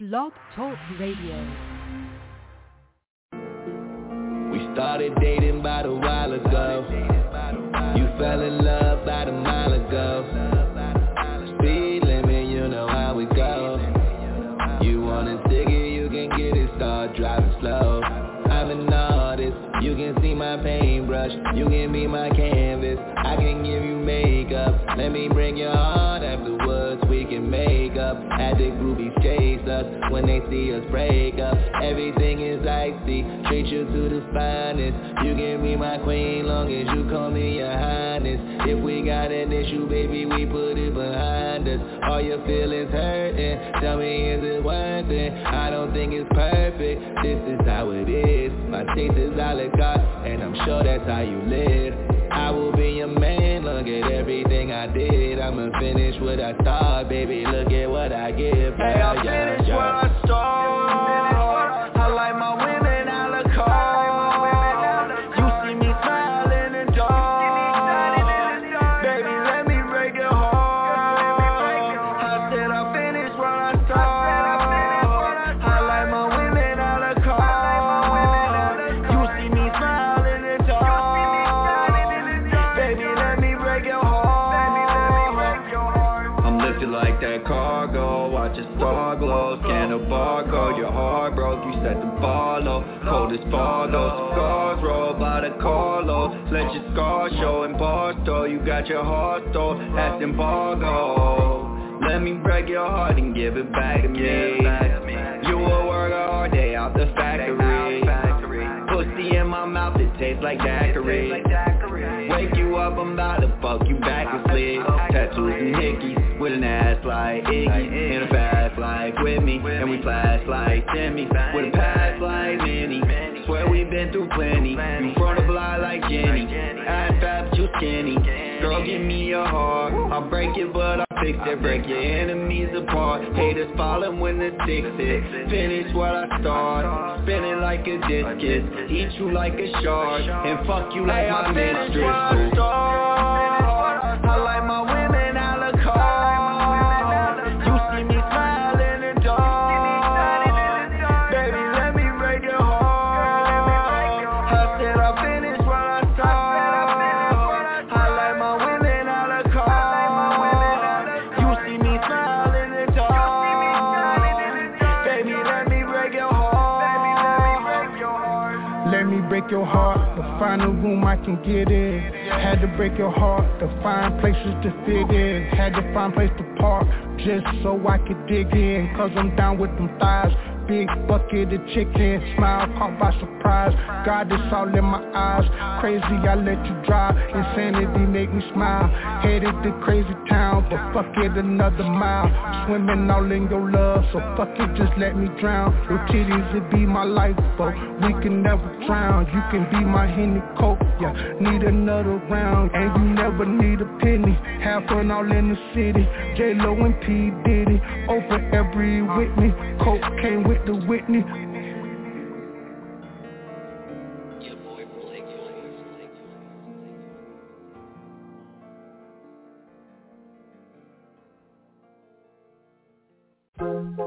Blog Talk Radio. We started dating about a while ago. You fell in love about a mile ago. Speed limit, you know how it go. You want a ticket, you can get it, start driving slow. I'm an artist, you can see my paintbrush. You can be my canvas, I can give you makeup. Let me bring your heart up. The groupies chase us when they see us break up. Everything is icy, treat you to the finest. You can be my queen long as you call me your highness. If we got an issue, baby, we put it behind us. All your feelings hurting, tell me is it worth it? I don't think it's perfect, this is how it is. My taste is carte, and I'm sure that's how you live. I will be your man, look at everything I did. I'ma finish what I start, baby, look at what I give Hey, I yeah, finish yeah. what I start I like my women Let your scars show in Barstow, you got your heart stole That's embargo Let me break your heart and give it back to me. You will work a hard day out the factory. Pussy in my mouth, it tastes like daiquiri. Wake you up, I'm about to fuck you back to sleep. Tattoos and hickeys, an ass like Iggy In a fast life with me, and we flash like Jimmy With a past like Minnie, swear we been through plenty. You front the block like Jenny, ain't fat but you skinny. Girl give me your heart, I'll break it but I'll fix it. Break your enemies apart, haters falling when the six it Finish what I start, spin it like a discus. Eat you like a shark, and fuck you like my mistress what I start. I like my women can get in. Had to break your heart, to find places to fit in. Had to find place to park, just so I could dig in. Cause I'm down with them thighs. Big bucket of chicken, smile caught by surprise. God, it's all in my eyes. Crazy, I let you drive. Insanity make me smile. Headed to crazy town, but fuck it another mile. Swimming all in your love, so fuck it, just let me drown. Your titties, it be my lifeboat. We can never drown. You can be my Henny Coke, yeah. Need another round, and you never need a penny. Have fun all in the city. J Lo and P Diddy, open every Whitney. Coke came with the Whitney.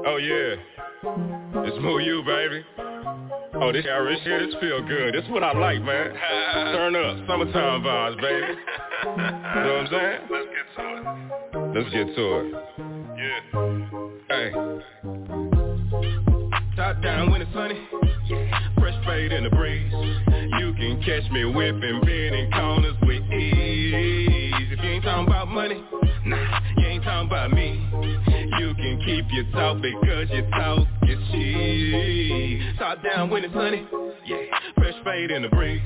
Oh yeah, it's Smooth You, baby. Oh, this Irish shit, this feel good. This is what I like, man. Turn up, summertime vibes, baby. You know what I'm saying? Let's get to it. Let's get to it. Yeah. Hey. Top down when it's sunny. Fresh fade in the breeze. You can catch me whipping, bending corners with ease. If you ain't talking about money, nah, you ain't talking about me. You can keep your talk because your talk is cheap. Top down when it's sunny. Yeah, fresh fade in the breeze.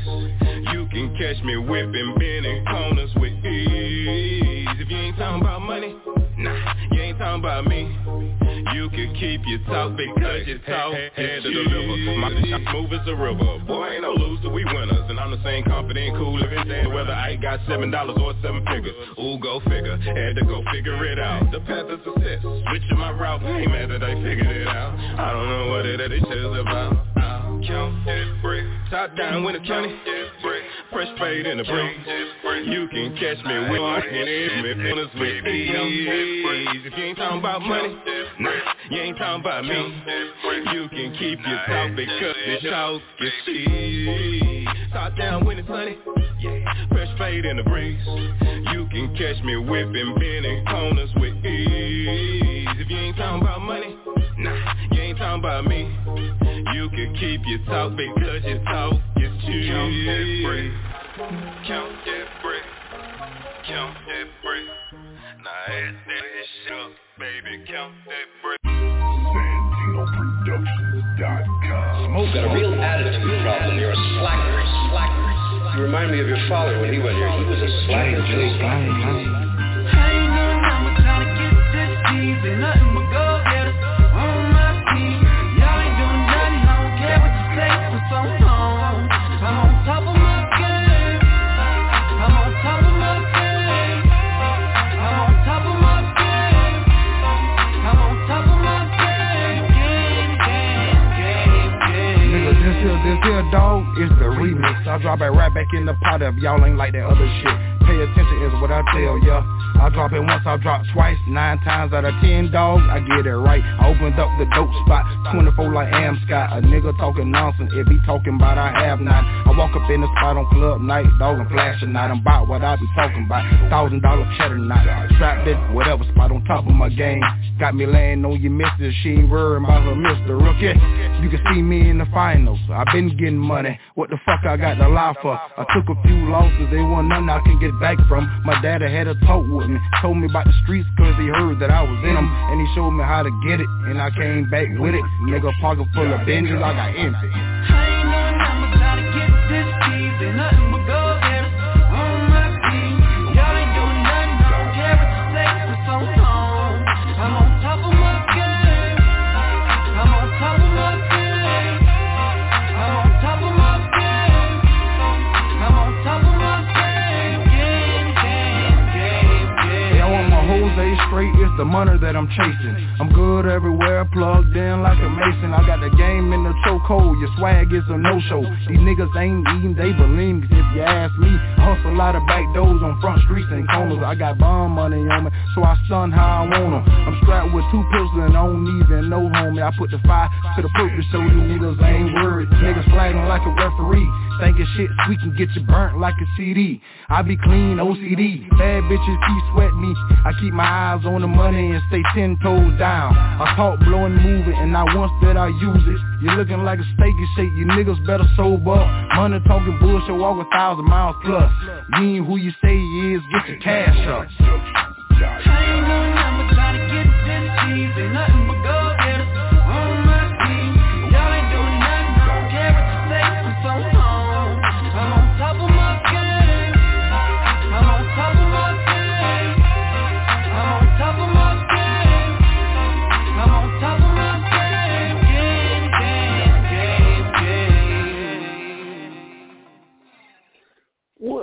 You can catch me whipping, bending corners with ease. If you ain't talking about money, nah, you ain't talking about me. You can keep your talk because you talk Had to deliver, my smooth as a river. Boy, ain't no loser, we winners. And I'm the same confident, cool, living stand Whether I got seven dollars or seven figures. Ooh, go figure, had to go figure it out. The path of success, switching my route Ain't mad that I figured it out. I don't know what it is about Count that brick, top down when it's county. Fresh fade in the breeze You can catch me with walking in me feelings with ease If you ain't talking about money, you ain't talking about me. You can keep your talk because this talk is cheap Top down when it's sunny. Fresh fade in the breeze You can catch me whipping, bending corners with ease. If you ain't talking about money, nah, you talking about me You can keep your talk because your talk is cheap Count that brick Count that brick Count that brick Now add that shit up, baby, count that brick SantinoProductions.com Smoke got a real attitude problem. You're a slacker. Slacker. You remind me of your father when he went here. He was a slacker too. I ain't doing nothing but trying to get this cheese nothing but go getters dog is the remix. I drop it right back in the pot if y'all ain't like that other shit. Pay attention is what I tell ya. I drop it once, I drop twice. Nine times out of ten, dog, I get it right. I opened up the dope spot, 24 like Am Scott. A nigga talking nonsense, it be talking about I have not. I walk up in the spot on club night, dog, and flashing night. I'm about what I be talking about. Thousand dollar cheddar night. Strapped it, whatever spot on top of my game. Got me laying on your missus, she ain't worried about her Mr. Rookie. You can see me in the finals. I been getting money. What the fuck I got to lie for? I took a few losses, they want nothing I can get back from. My daddy had a talk with me, told me about the streets cause he heard that I was in them. And he showed me how to get it, and I came back with it. Nigga pocket full of binges, I got empty. The money that I'm chasing. I'm good everywhere, plugged in like a mason. I got the game in the chokehold, your swag is a no-show. These niggas ain't eating, they believe me, if you ask me. Hustle lot of back doors on front streets and corners. I got bomb money on me, so I stun how I want 'em. I'm strapped with two pistols and I don't even know, homie. I put the fire to the purpose so these niggas ain't worried. Niggas flagging like a referee. Thinking shit we can get you burnt like a CD. I be clean, OCD. Bad bitches keep sweat me. I keep my eyes on the money and stay ten toes down. I talk blowing moving and not once that I use it. You looking like a steak and shake, you niggas better sober up. Money talking bullshit, walk a thousand miles plus. You ain't who you say you is, get your cash up. I ain't nothing but trying to get this Ain't nothing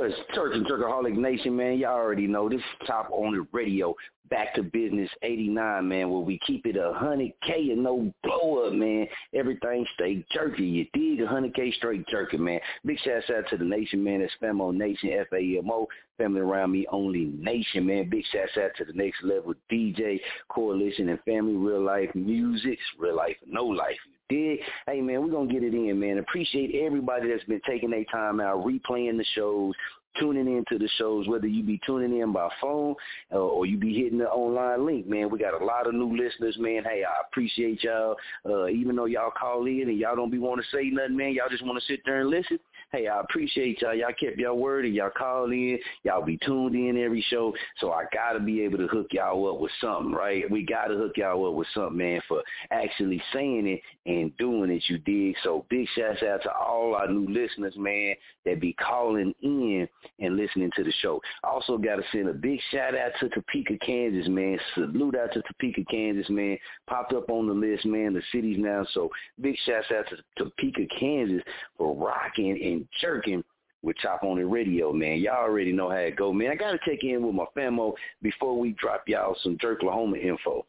What's and Jerkaholic Nation, man? Y'all already know this is Chop On It Radio. Back to Bizness 89, man, where we keep it a hundred K and no blow up, man. Everything stay jerky. You dig a hundred K straight jerky, man. Big shout out to the nation, man. That's Famo Nation, F A M O. Family around me only nation, man. Big shout out to the next level DJ Coalition and Family Real Life Music, Real Life No Life. Dig? Hey man, we're gonna get it in, man. Appreciate everybody that's been taking their time out, replaying the shows, tuning into the shows, whether you be tuning in by phone uh, or you be hitting the online link, man. We got a lot of new listeners, man. Hey, I appreciate y'all. Uh, even though y'all call in and y'all don't be want to say nothing, man, y'all just want to sit there and listen. Hey, I appreciate y'all. Y'all kept your word and y'all called in. Y'all be tuned in every show. So I gotta be able to hook y'all up with something, right? We gotta hook y'all up with something, man, for actually saying it and doing it. You dig? So big shouts out to all our new listeners, man, that be calling in and listening to the show. Also gotta send a big shout out to Topeka, Kansas, man. Salute out to Topeka, Kansas, man. Popped up on the list, man. The city's now. So big shouts out to Topeka, Kansas for rocking and jerking with Chop On It Radio, man. Y'all already know how it go, man. I gotta check in with my famo before we drop y'all some Jerklahoma info.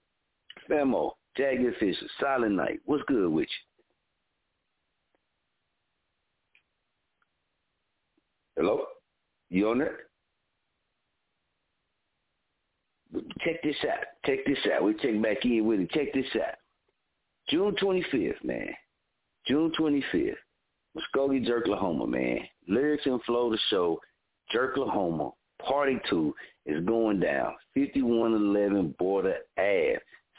Famo, Jagged Fisher, Silent Night, what's good with you? Hello? You on there? Check this out. Check this out. We check back in with it. Check this out. June 25th, man. June 25th. Muskogee, Jerklahoma, man. Lyrics and Flow the show, Jerklahoma, Party 2 is going down. 5111 Border Ave,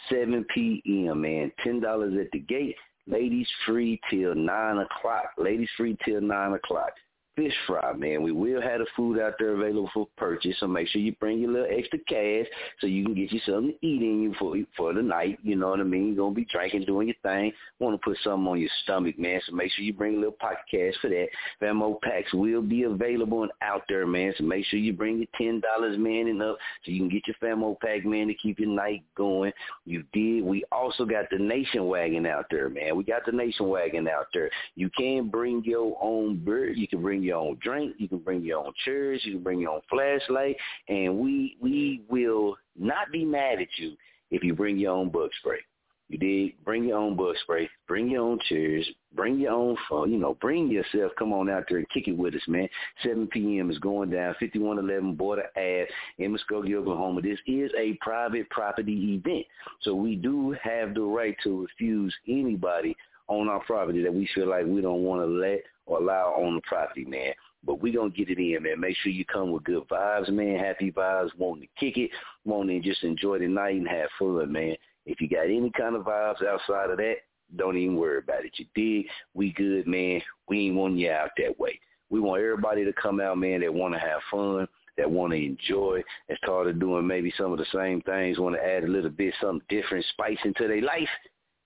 7 p.m., man. $10 at the gate. Ladies free till 9 o'clock. Ladies free till 9 o'clock fish fry, man. We will have the food out there available for purchase, so make sure you bring your little extra cash so you can get you something to eat in you for for the night. You know what I mean? You're gonna be drinking, doing your thing. Want to put something on your stomach, man. So make sure you bring a little pocket cash for that. Famo packs will be available and out there, man. So make sure you bring your ten dollars, man, and up so you can get your Famo pack, man, to keep your night going. You did. We also got the Nation Wagon out there, man. We got the Nation Wagon out there. You can bring your own beer. You can bring your own drink. You can bring your own chairs. You can bring your own flashlight, and we we will not be mad at you if you bring your own bug spray. You did bring your own bug spray, bring your own chairs, bring your own phone, you know, bring yourself. Come on out there and kick it with us, man. 7 p.m. is going down, 5111 Border Ave in Muskogee, Oklahoma. This is a private property event, so we do have the right to refuse anybody on our property that we feel like we don't want to let or allow on the property, man. But we going to get it in, man. Make sure you come with good vibes, man. Happy vibes, wanting to kick it, wanting to just enjoy the night and have fun, man. If you got any kind of vibes outside of that, don't even worry about it. You dig? We good, man. We ain't want you out that way. We want everybody to come out, man, that want to have fun, that want to enjoy, and started doing maybe some of the same things, want to add a little bit something different, spice into their life.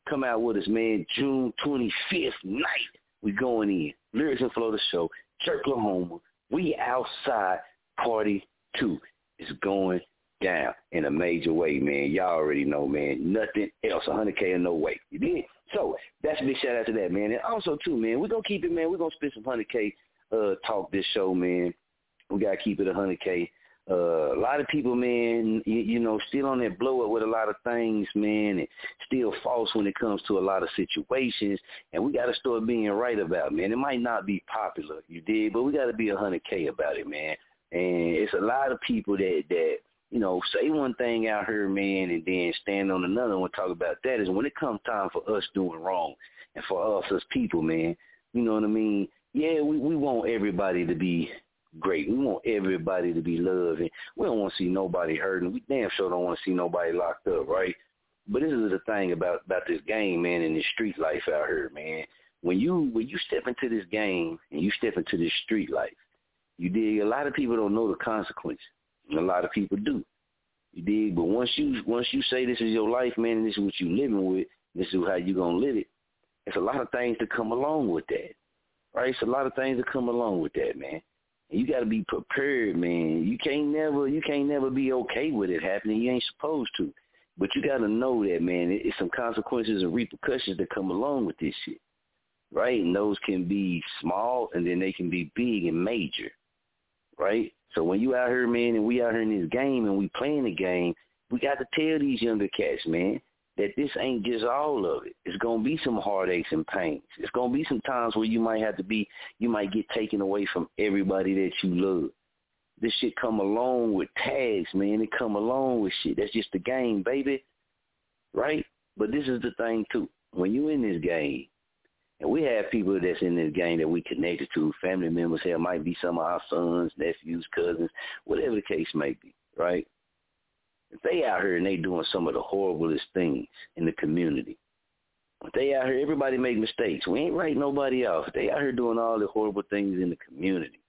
Come out with us, man. June 25th night, we going in. Lyrics and Flow the Show, Jerklahoma. We outside party two is going down in a major way, man. Y'all already know, man. Nothing else. 100K or no way. You did? So that's a big shout out to that, man. And also, too, man, we're going to keep it, man. We're going to spend some 100K uh, talk this show, man. We got to keep it 100K uh, a lot of people, man, you, you know, still on that blow up with a lot of things, man, and still false when it comes to a lot of situations. And we got to start being right about, it, man. It might not be popular, you did, but we got to be a hundred k about it, man. And it's a lot of people that that you know say one thing out here, man, and then stand on another one. And talk about that is when it comes time for us doing wrong, and for us as people, man. You know what I mean? Yeah, we we want everybody to be great. We want everybody to be loved, and we don't want to see nobody hurting. We damn sure don't want to see nobody locked up, right? But this is the thing about about this game, man, and this street life out here, man. When you when you step into this game and you step into this street life, you dig. A lot of people don't know the consequences, and a lot of people do. You dig. But once you once you say this is your life, man, and this is what you living with, this is how you gonna live it. It's a lot of things to come along with that, right? It's a lot of things that come along with that, man you got to be prepared, man. You can't never you can't never be okay with it happening. You ain't supposed to. But you got to know that, man. It's some consequences and repercussions that come along with this shit, right? And those can be small, and then they can be big and major, right? So when you out here, man, and we out here in this game, and we playing the game, we got to tell these younger cats, man, that this ain't just all of it. It's gonna be some heartaches and pains. It's gonna be some times where you might have to be, you might get taken away from everybody that you love. This shit come along with tags, man. It come along with shit. That's just the game, baby. Right? But this is the thing too. When you in this game, and we have people that's in this game that we connected to, family members here might be some of our sons, nephews, cousins, whatever the case may be, right? They out here and they doing some of the horriblest things in the community, They out here, everybody make mistakes. We ain't writing nobody off. They out here doing all the horrible things in the community.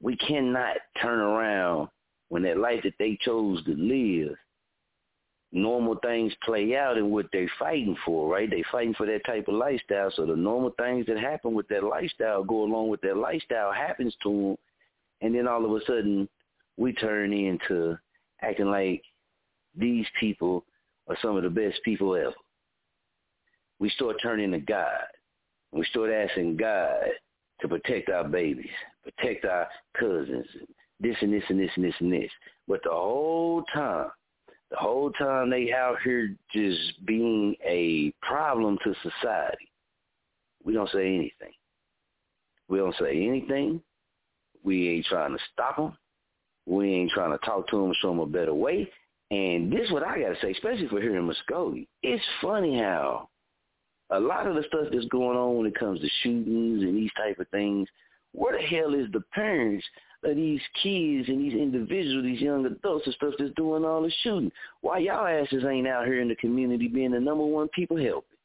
We cannot turn around when that life that they chose to live, normal things play out in what they're fighting for, right? They fighting for that type of lifestyle. So the normal things that happen with that lifestyle go along with that lifestyle happens to them. And then all of a sudden we turn into acting like these people are some of the best people ever. We start turning to God. We start asking God to protect our babies, protect our cousins, this and this and this and this and this. But the whole time, the whole time they out here just being a problem to society, we don't say anything. We don't say anything. We ain't trying to stop them. We ain't trying to talk to them, show them a better way. And this is what I got to say, especially for here in Muskogee. It's funny how a lot of the stuff that's going on when it comes to shootings and these type of things, where the hell is the parents of these kids and these individuals, these young adults and stuff that's doing all the shooting? Why y'all asses ain't out here in the community being the number one people helping?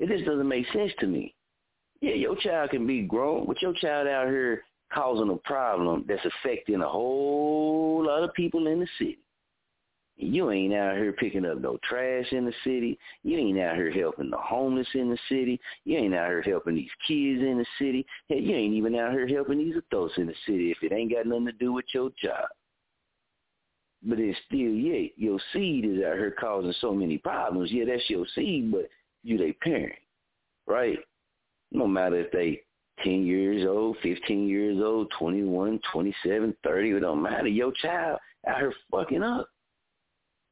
It just doesn't make sense to me. Yeah, your child can be grown, but your child out here causing a problem that's affecting a whole lot of people in the city. You ain't out here picking up no trash in the city. You ain't out here helping the homeless in the city. You ain't out here helping these kids in the city. Hell, you ain't even out here helping these adults in the city if it ain't got nothing to do with your job. But it's still, yeah, your seed is out here causing so many problems. Yeah, that's your seed, but you they parent, right? No matter if they 10 years old, 15 years old, 21, 27, 30, it don't matter. Your child out here fucking up.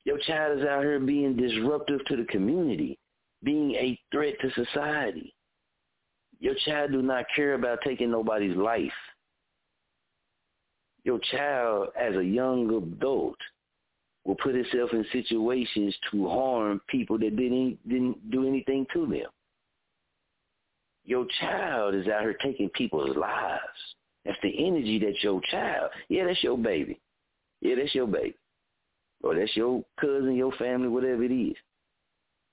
Your child is out here being disruptive to the community, being a threat to society. Your child do not care about taking nobody's life. Your child, as a young adult, will put itself in situations to harm people that didn't didn't do anything to them. Your child is out here taking people's lives. That's the energy that your child. Yeah, that's your baby. Yeah, that's your baby or that's your cousin, your family, whatever it is.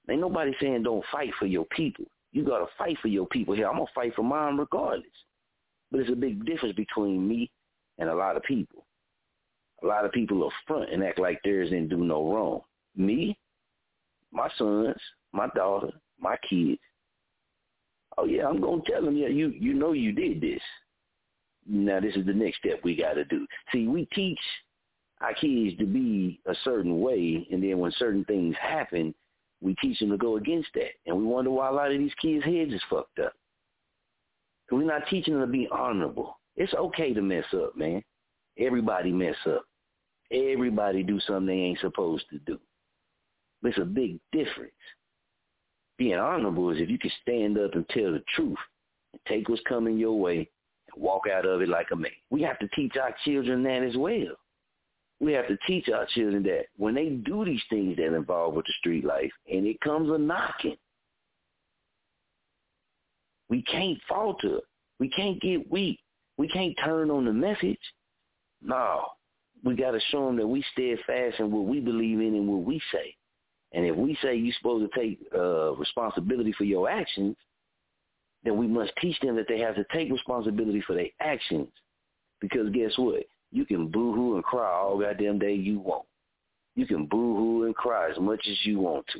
Ain't nobody saying don't fight for your people. You got to fight for your people here. I'm to fight for mine regardless. But there's a big difference between me and a lot of people. A lot of people are front and act like theirs didn't do no wrong. Me, my sons, my daughter, my kids. Oh yeah, I'm gonna tell them. Yeah, you you know you did this. Now this is the next step we got to do. See, we teach our kids to be a certain way, and then when certain things happen, we teach them to go against that. And we wonder why a lot of these kids' heads is fucked up. We're not teaching them to be honorable. It's okay to mess up, man. Everybody mess up. Everybody do something they ain't supposed to do. It's a big difference. Being honorable is if you can stand up and tell the truth and take what's coming your way and walk out of it like a man. We have to teach our children that as well we have to teach our children that when they do these things that involve with the street life and it comes a knocking, we can't falter. We can't get weak. We can't turn on the message. No, we got to show them that we steadfast in what we believe in and what we say. And if we say you're supposed to take uh, responsibility for your actions, then we must teach them that they have to take responsibility for their actions. Because guess what? You can boo-hoo and cry all goddamn day you want. You can boo-hoo and cry as much as you want to.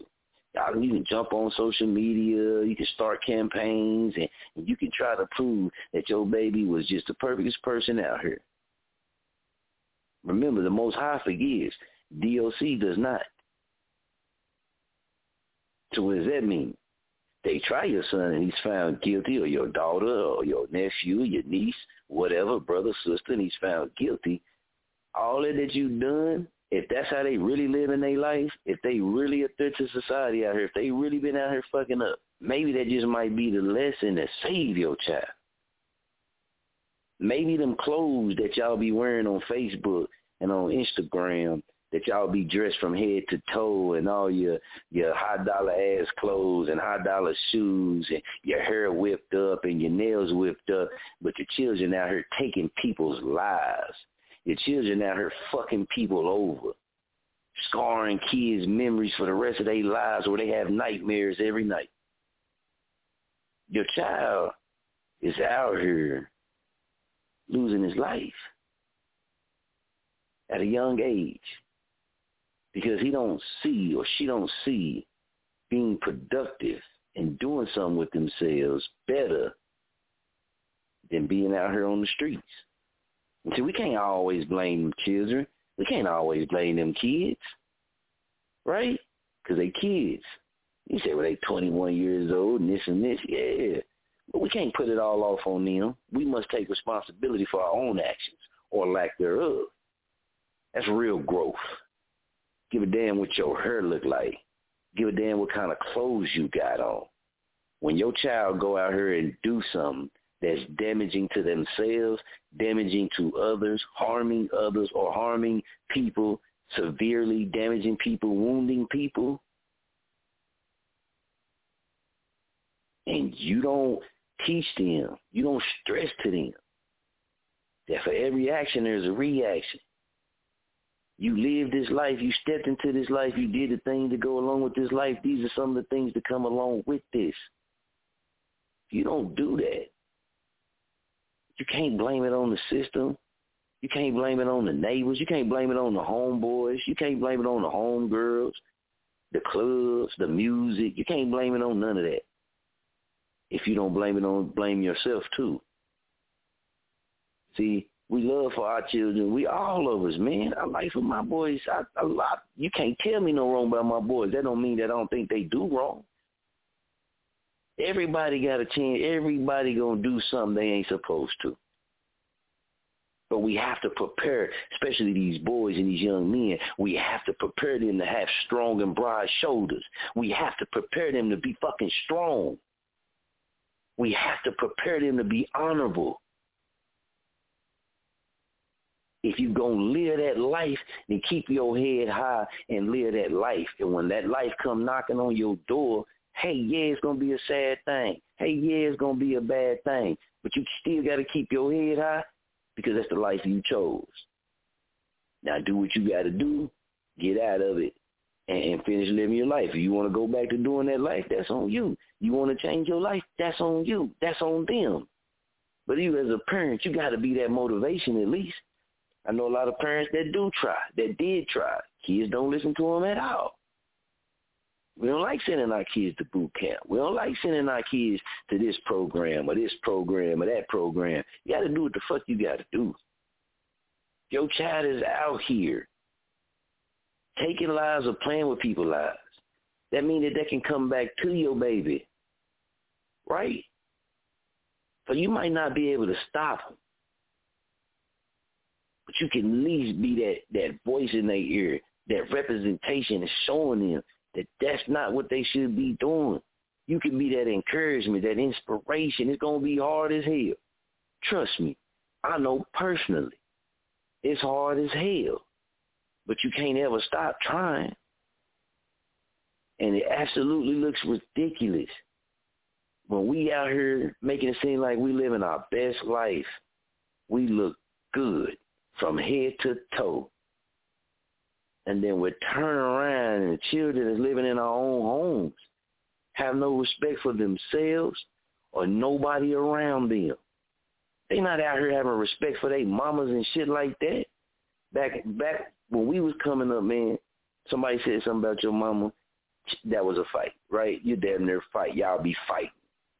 You can jump on social media. You can start campaigns, and, and you can try to prove that your baby was just the perfectest person out here. Remember, the Most High forgives. DOC does not. So what does that mean? They try your son and he's found guilty, or your daughter, or your nephew, your niece, whatever, brother, sister, and he's found guilty, all that that you've done, if that's how they really live in their life, if they really a threat to society out here, if they really been out here fucking up, maybe that just might be the lesson that save your child. Maybe them clothes that y'all be wearing on Facebook and on Instagram that y'all be dressed from head to toe and all your your high dollar ass clothes and high dollar shoes and your hair whipped up and your nails whipped up, but your children out here taking people's lives. Your children out here fucking people over. scarring kids' memories for the rest of their lives where they have nightmares every night. Your child is out here losing his life at a young age because he don't see or she don't see being productive and doing something with themselves better than being out here on the streets. And see, we can't always blame them children. We can't always blame them kids, right? Because they kids. You say, well, they 21 years old and this and this. Yeah, but we can't put it all off on them. We must take responsibility for our own actions or lack thereof. That's real growth. Give a damn what your hair look like. Give a damn what kind of clothes you got on. When your child go out here and do something that's damaging to themselves, damaging to others, harming others, or harming people, severely damaging people, wounding people, and you don't teach them, you don't stress to them that for every action there's a reaction. You lived this life, you stepped into this life, you did the thing to go along with this life. These are some of the things that come along with this. You don't do that, you can't blame it on the system. You can't blame it on the neighbors. You can't blame it on the homeboys. You can't blame it on the homegirls, the clubs, the music. You can't blame it on none of that. If you don't blame it on, blame yourself too. See, we love for our children. We all of us, man. I like for my boys. I, a lot. You can't tell me no wrong about my boys. That don't mean that I don't think they do wrong. Everybody got a chance. Everybody gonna do something they ain't supposed to. But we have to prepare, especially these boys and these young men, we have to prepare them to have strong and broad shoulders. We have to prepare them to be fucking strong. We have to prepare them to be honorable if you're going to live that life, then keep your head high and live that life. And when that life come knocking on your door, hey, yeah, it's going to be a sad thing. Hey, yeah, it's going to be a bad thing. But you still got to keep your head high because that's the life you chose. Now do what you got to do, get out of it, and, finish living your life. If you want to go back to doing that life, that's on you. You want to change your life, that's on you. That's on them. But you as a parent, you got to be that motivation at least. I know a lot of parents that do try, that did try. Kids don't listen to them at all. We don't like sending our kids to boot camp. We don't like sending our kids to this program or this program or that program. You got to do what the fuck you got to do. Your child is out here taking lives or playing with people's lives. That means that they can come back to your baby, right? So you might not be able to stop them but you can at least be that that voice in their ear, that representation is showing them that that's not what they should be doing. You can be that encouragement, that inspiration. It's gonna be hard as hell. Trust me, I know personally. It's hard as hell, but you can't ever stop trying. And it absolutely looks ridiculous when we out here making it seem like we living our best life. We look good from head to toe. And then we turn around and the children is living in our own homes, have no respect for themselves or nobody around them. They not out here having respect for their mamas and shit like that. Back back when we was coming up, man, somebody said something about your mama. That was a fight, right? You damn near fight. Y'all be fighting.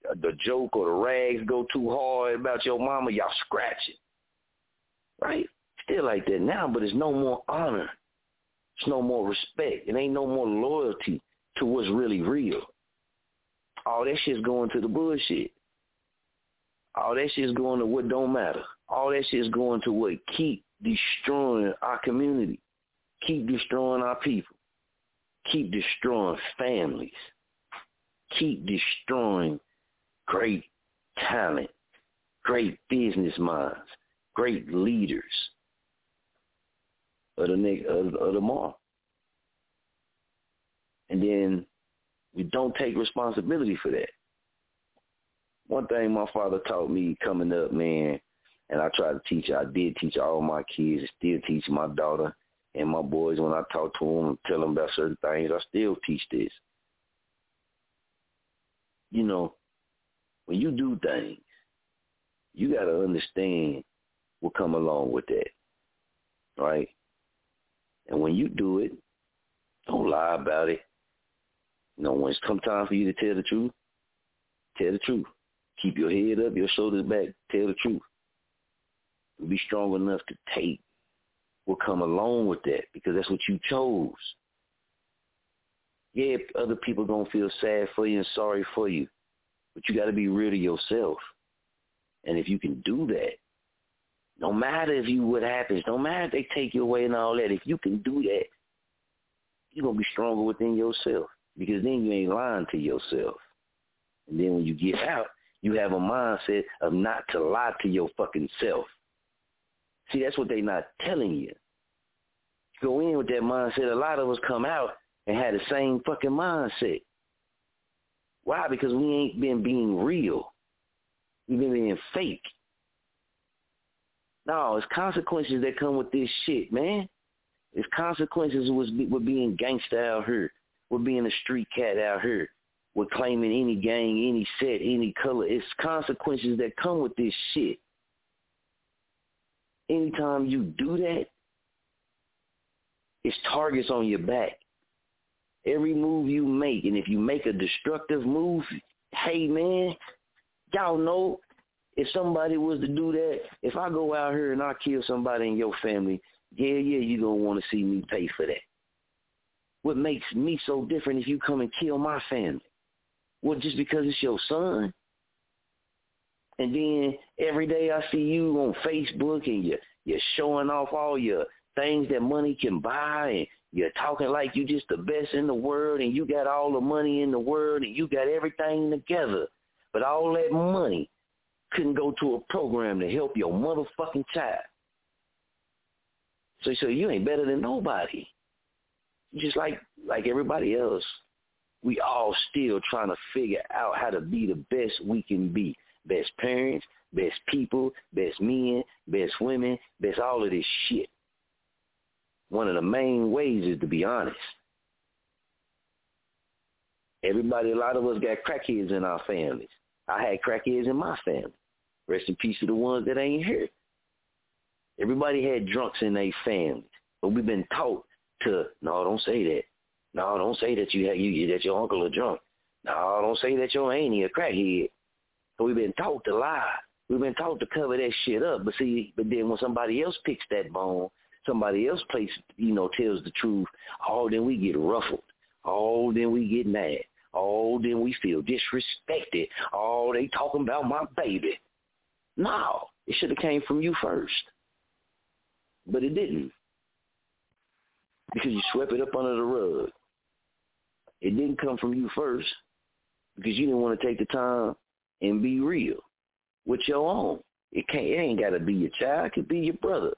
Uh, the joke or the rags go too hard about your mama, y'all scratch it. Right? Still like that now, but it's no more honor. It's no more respect. It ain't no more loyalty to what's really real. All that shit's going to the bullshit. All that shit's going to what don't matter. All that shit's going to what keep destroying our community, keep destroying our people, keep destroying families, keep destroying great talent, great business minds, great leaders of the next of, of tomorrow. And then we don't take responsibility for that. One thing my father taught me coming up, man, and I try to teach, I did teach all my kids, still teach my daughter, And my boys, when I talk to them and tell them about certain things, I still teach this. You know, when you do things, you got to understand what come along with that, right? And when you do it, don't lie about it. You know, when it's come time for you to tell the truth, tell the truth. Keep your head up, your shoulders back, tell the truth. And Be strong enough to take what come along with that because that's what you chose. Yeah, other people gonna feel sad for you and sorry for you, but you got to be real to yourself. And if you can do that, no matter if you what happens, no matter if they take you away and all that, if you can do that, you're gonna be stronger within yourself because then you ain't lying to yourself. And then when you get out, you have a mindset of not to lie to your fucking self. See, that's what they not telling you. Go in with that mindset. A lot of us come out and had the same fucking mindset. Why? Because we ain't been being real. We've been being fake. No, it's consequences that come with this shit, man. It's consequences with, with being gangster out here, with being a street cat out here, with claiming any gang, any set, any color. It's consequences that come with this shit. Anytime you do that, it's targets on your back. Every move you make, and if you make a destructive move, hey man, y'all know if somebody was to do that, if I go out here and I kill somebody in your family, yeah, yeah, you gonna want to see me pay for that. What makes me so different if you come and kill my family? Well, just because it's your son? And then every day I see you on Facebook and you're, you're showing off all your things that money can buy and you're talking like you're just the best in the world and you got all the money in the world and you got everything together. But all that money couldn't go to a program to help your motherfucking child. So, so you ain't better than nobody. Just like like everybody else, we all still trying to figure out how to be the best we can be. Best parents, best people, best men, best women, best all of this shit. One of the main ways is to be honest. Everybody, a lot of us got crackheads in our families. I had crackheads in my family. Rest in peace to the ones that ain't here. Everybody had drunks in their family, but we've been taught to no, don't say that. No, don't say that you have you that your uncle a drunk. No, don't say that your auntie a crackhead. So we've been taught to lie. We've been taught to cover that shit up. But see, but then when somebody else picks that bone, somebody else plays, you know, tells the truth. Oh, then we get ruffled. Oh, then we get mad. Oh, then we feel disrespected. Oh, they talking about my baby. No, it should have came from you first. But it didn't. Because you swept it up under the rug. It didn't come from you first because you didn't want to take the time and be real with your own. It can't it ain't gotta be your child, it could be your brother.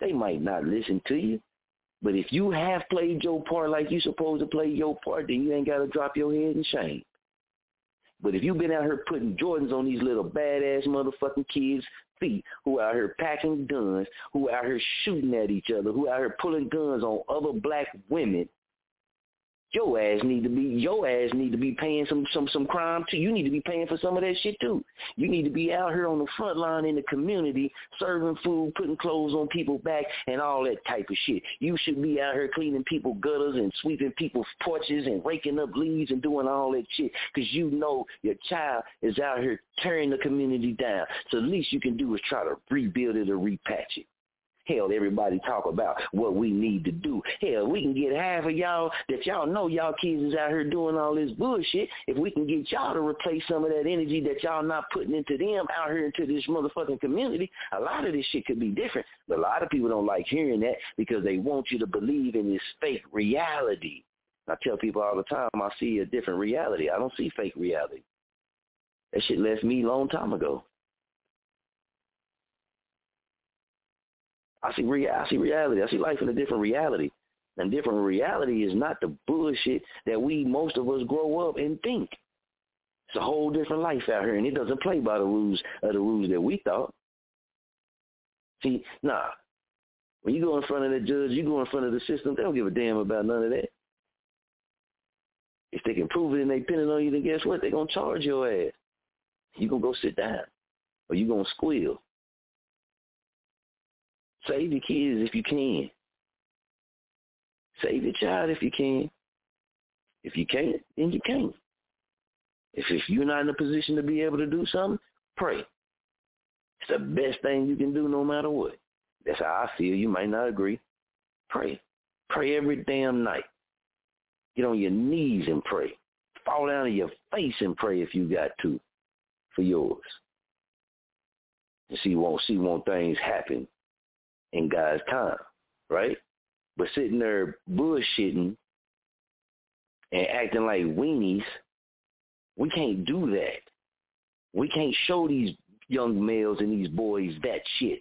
They might not listen to you. But if you have played your part like you supposed to play your part, then you ain't gotta drop your head in shame. But if you've been out here putting Jordans on these little badass motherfucking kids' feet, who out here packing guns, who out here shooting at each other, who out here pulling guns on other black women, your ass need to be your ass need to be paying some some some crime too. You need to be paying for some of that shit too. You need to be out here on the front line in the community, serving food, putting clothes on people's back, and all that type of shit. You should be out here cleaning people gutters and sweeping people's porches and raking up leaves and doing all that shit because you know your child is out here tearing the community down. So the least you can do is try to rebuild it or repatch it. Hell, everybody talk about what we need to do. Hell, we can get half of y'all that y'all know y'all kids is out here doing all this bullshit. If we can get y'all to replace some of that energy that y'all not putting into them out here into this motherfucking community, a lot of this shit could be different. But a lot of people don't like hearing that because they want you to believe in this fake reality. I tell people all the time, I see a different reality. I don't see fake reality. That shit left me a long time ago. I see real, I see reality. I see life in a different reality. And different reality is not the bullshit that we most of us grow up and think. It's a whole different life out here, and it doesn't play by the rules of the rules that we thought. See, nah, When you go in front of the judge, you go in front of the system, they don't give a damn about none of that. If they can prove it and they pinning on you, then guess what? They're to charge your ass. you to go sit down or you to squeal. Save your kids if you can. Save your child if you can. If you can't, then you can't. If if you're not in a position to be able to do something, pray. It's the best thing you can do no matter what. That's how I feel. You might not agree. Pray. Pray every damn night. Get on your knees and pray. Fall down on your face and pray if you got to for yours. And see won't see won't things happen in God's time, right? But sitting there bullshitting and acting like weenies, we can't do that. We can't show these young males and these boys that shit.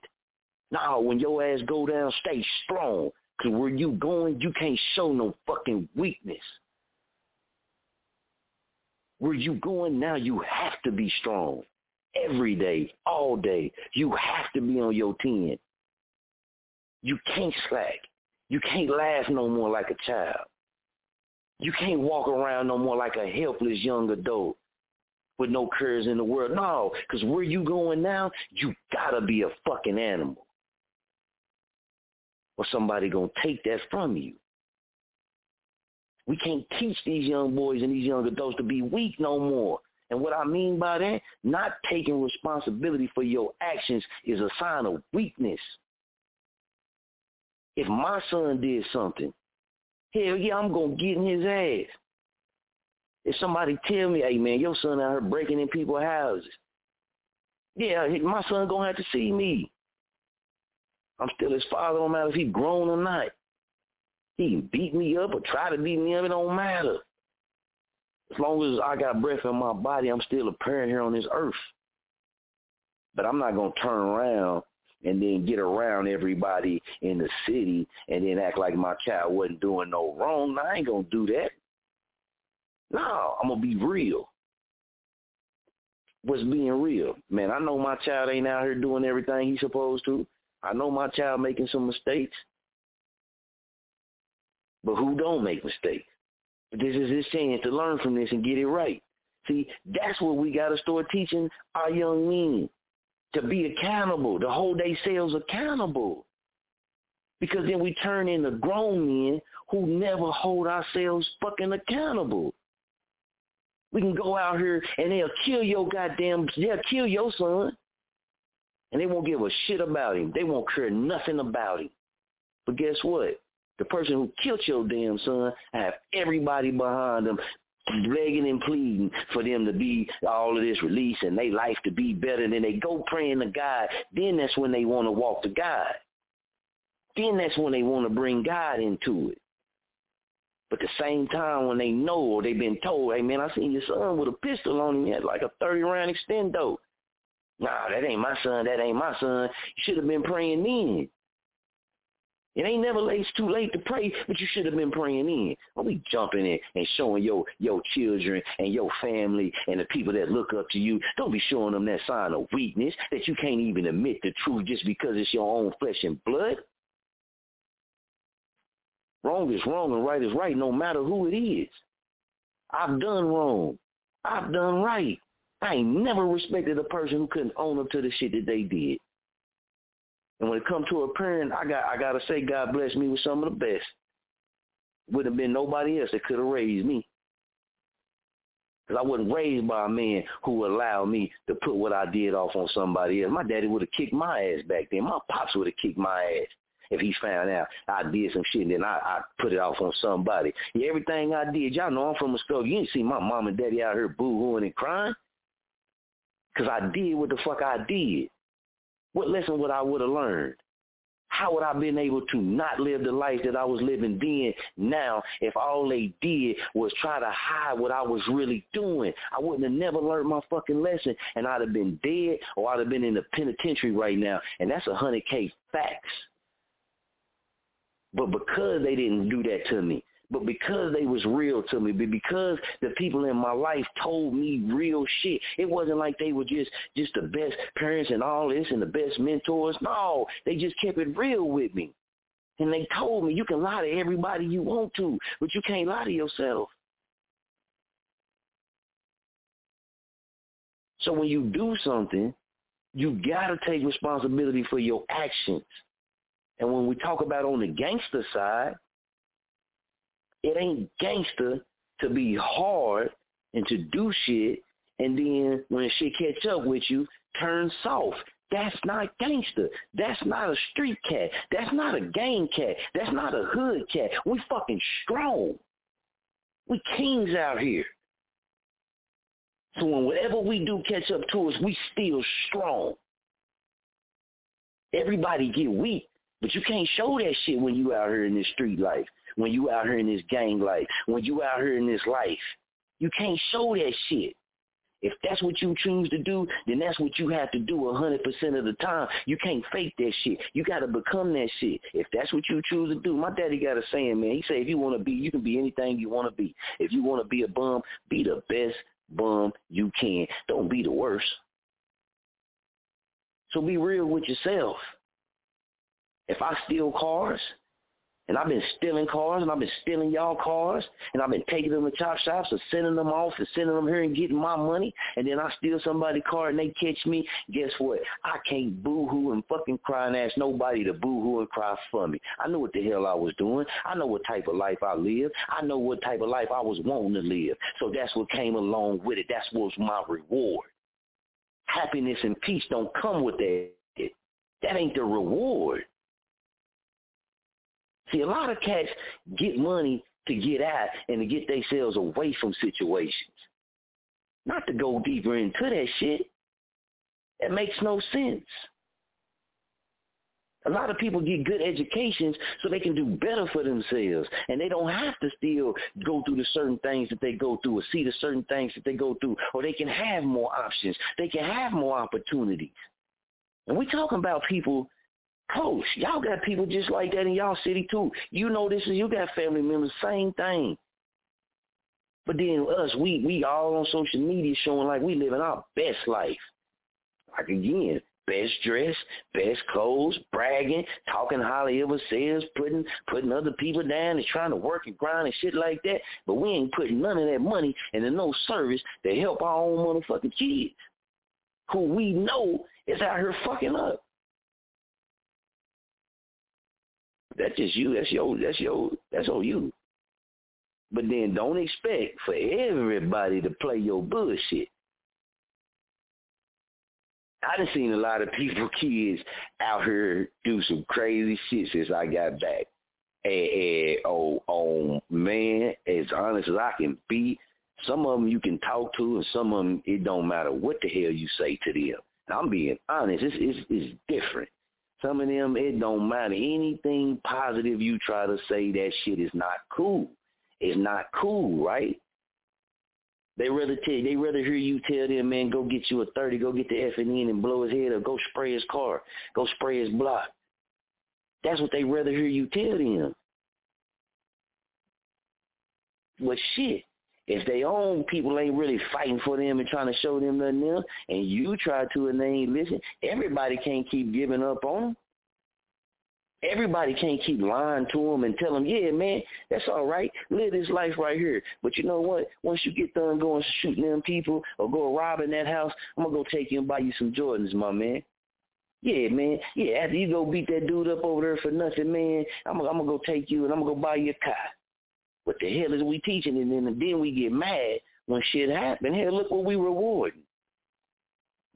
Now, when your ass go down, stay strong. Because where you going, you can't show no fucking weakness. Where you going now, you have to be strong. Every day, all day. You have to be on your 10. You can't slack. You can't laugh no more like a child. You can't walk around no more like a helpless young adult with no cares in the world. No, because where you going now, you gotta be a fucking animal. Or somebody gonna take that from you. We can't teach these young boys and these young adults to be weak no more. And what I mean by that, not taking responsibility for your actions is a sign of weakness. If my son did something, hell yeah, I'm going to get in his ass. If somebody tell me, hey man, your son out here breaking in people's houses, yeah, my son going to have to see me. I'm still his father, no matter if he grown or not. He can beat me up or try to beat me up, it don't matter. As long as I got breath in my body, I'm still a parent here on this earth. But I'm not going to turn around and then get around everybody in the city and then act like my child wasn't doing no wrong. I ain't gonna do that. No, I'm gonna be real. What's being real? Man, I know my child ain't out here doing everything he's supposed to. I know my child making some mistakes. But who don't make mistakes? This is his chance to learn from this and get it right. See, that's what we got to start teaching our young men to be accountable, to hold themselves accountable. Because then we turn into grown men who never hold ourselves fucking accountable. We can go out here and they'll kill your goddamn, they'll kill your son. And they won't give a shit about him. They won't care nothing about him. But guess what? The person who killed your damn son have everybody behind them begging and pleading for them to be all of this release and their life to be better. And then they go praying to God. Then that's when they want to walk to God. Then that's when they want to bring God into it. But the same time when they know or they've been told, hey man, I seen your son with a pistol on him. He had like a 30 round extendo. Nah, that ain't my son. That ain't my son. You should have been praying then. It ain't never late. It's too late to pray, but you should have been praying in. Don't be jumping in and showing your your children and your family and the people that look up to you. Don't be showing them that sign of weakness that you can't even admit the truth just because it's your own flesh and blood. Wrong is wrong and right is right, no matter who it is. I've done wrong. I've done right. I ain't never respected a person who couldn't own up to the shit that they did. And when it comes to a parent, I got I gotta say God bless me with some of the best. Wouldn't have been nobody else that could have raised me. Because I wasn't raised by a man who allowed me to put what I did off on somebody else. My daddy would have kicked my ass back then. My pops would have kicked my ass if he found out I did some shit and then I, I put it off on somebody. Yeah, everything I did, y'all know I'm from a skull. You didn't see my mom and daddy out here boo-hooing and crying. Because I did what the fuck I did. What lesson would I would have learned? How would I been able to not live the life that I was living then now if all they did was try to hide what I was really doing? I wouldn't have never learned my fucking lesson and I'd have been dead or I'd have been in the penitentiary right now. And that's a hundred K facts. But because they didn't do that to me, but because they was real to me, but because the people in my life told me real shit, it wasn't like they were just just the best parents and all this and the best mentors. No, they just kept it real with me. And they told me you can lie to everybody you want to, but you can't lie to yourself. So when you do something, you got to take responsibility for your actions. And when we talk about on the gangster side, it ain't gangster to be hard and to do shit and then when shit catch up with you, turn soft. That's not gangster. That's not a street cat. That's not a gang cat. That's not a hood cat. We fucking strong. We kings out here. So when whatever we do catch up to us, we still strong. Everybody get weak, but you can't show that shit when you out here in this street life, when you out here in this gang life, when you out here in this life. You can't show that shit. If that's what you choose to do, then that's what you have to do 100% of the time. You can't fake that shit. You got to become that shit. If that's what you choose to do, my daddy got a saying, man. He said, if you want to be, you can be anything you want to be. If you want to be a bum, be the best bum you can. Don't be the worst. So be real with yourself. If I steal cars, and I've been stealing cars, and I've been stealing y'all cars, and I've been taking them to chop shops and sending them off and sending them here and getting my money, and then I steal somebody's car and they catch me. Guess what? I can't boo-hoo and fucking cry and ask nobody to boo-hoo and cry for me. I know what the hell I was doing. I know what type of life I lived. I know what type of life I was wanting to live. So that's what came along with it. That's what's my reward. Happiness and peace don't come with that. That ain't the reward. See, a lot of cats get money to get out and to get themselves away from situations. Not to go deeper into that shit. That makes no sense. A lot of people get good educations so they can do better for themselves. And they don't have to still go through the certain things that they go through or see the certain things that they go through. Or they can have more options. They can have more opportunities. And we're talking about people close. Y'all got people just like that in y'all city too. You know this is you got family members, same thing. But then us, we we all on social media showing like we living our best life. Like again, best dress, best clothes, bragging, talking highly of ourselves, putting putting other people down and trying to work and grind and shit like that. But we ain't putting none of that money into no service to help our own motherfucking kids, who we know is out here fucking up. That's just you. That's your. That's your. That's on you. But then don't expect for everybody to play your bullshit. I done seen a lot of people, kids out here do some crazy shit since I got back. And, and oh, oh man, as honest as I can be, some of them you can talk to, and some of them it don't matter what the hell you say to them. I'm being honest. It's it's, it's different. Some of them, it don't matter. Anything positive you try to say, that shit is not cool. It's not cool, right? They rather tell they rather hear you tell them, man, go get you a thirty, go get the F and N and blow his head up, go spray his car, go spray his block. That's what they rather hear you tell them. But shit, if they own people ain't really fighting for them and trying to show them nothing else, and you try to and they ain't listen, everybody can't keep giving up on them. Everybody can't keep lying to them and tell them, yeah, man, that's all right. Live this life right here. But you know what? Once you get done going shooting them people or go robbing that house, I'm going to go take you and buy you some Jordans, my man. Yeah, man. Yeah, after you go beat that dude up over there for nothing, man, I'm, I'm going to go take you and I'm going to go buy you a car. What the hell is we teaching? And then, and then we get mad when shit happen. Hell, look what we rewarding.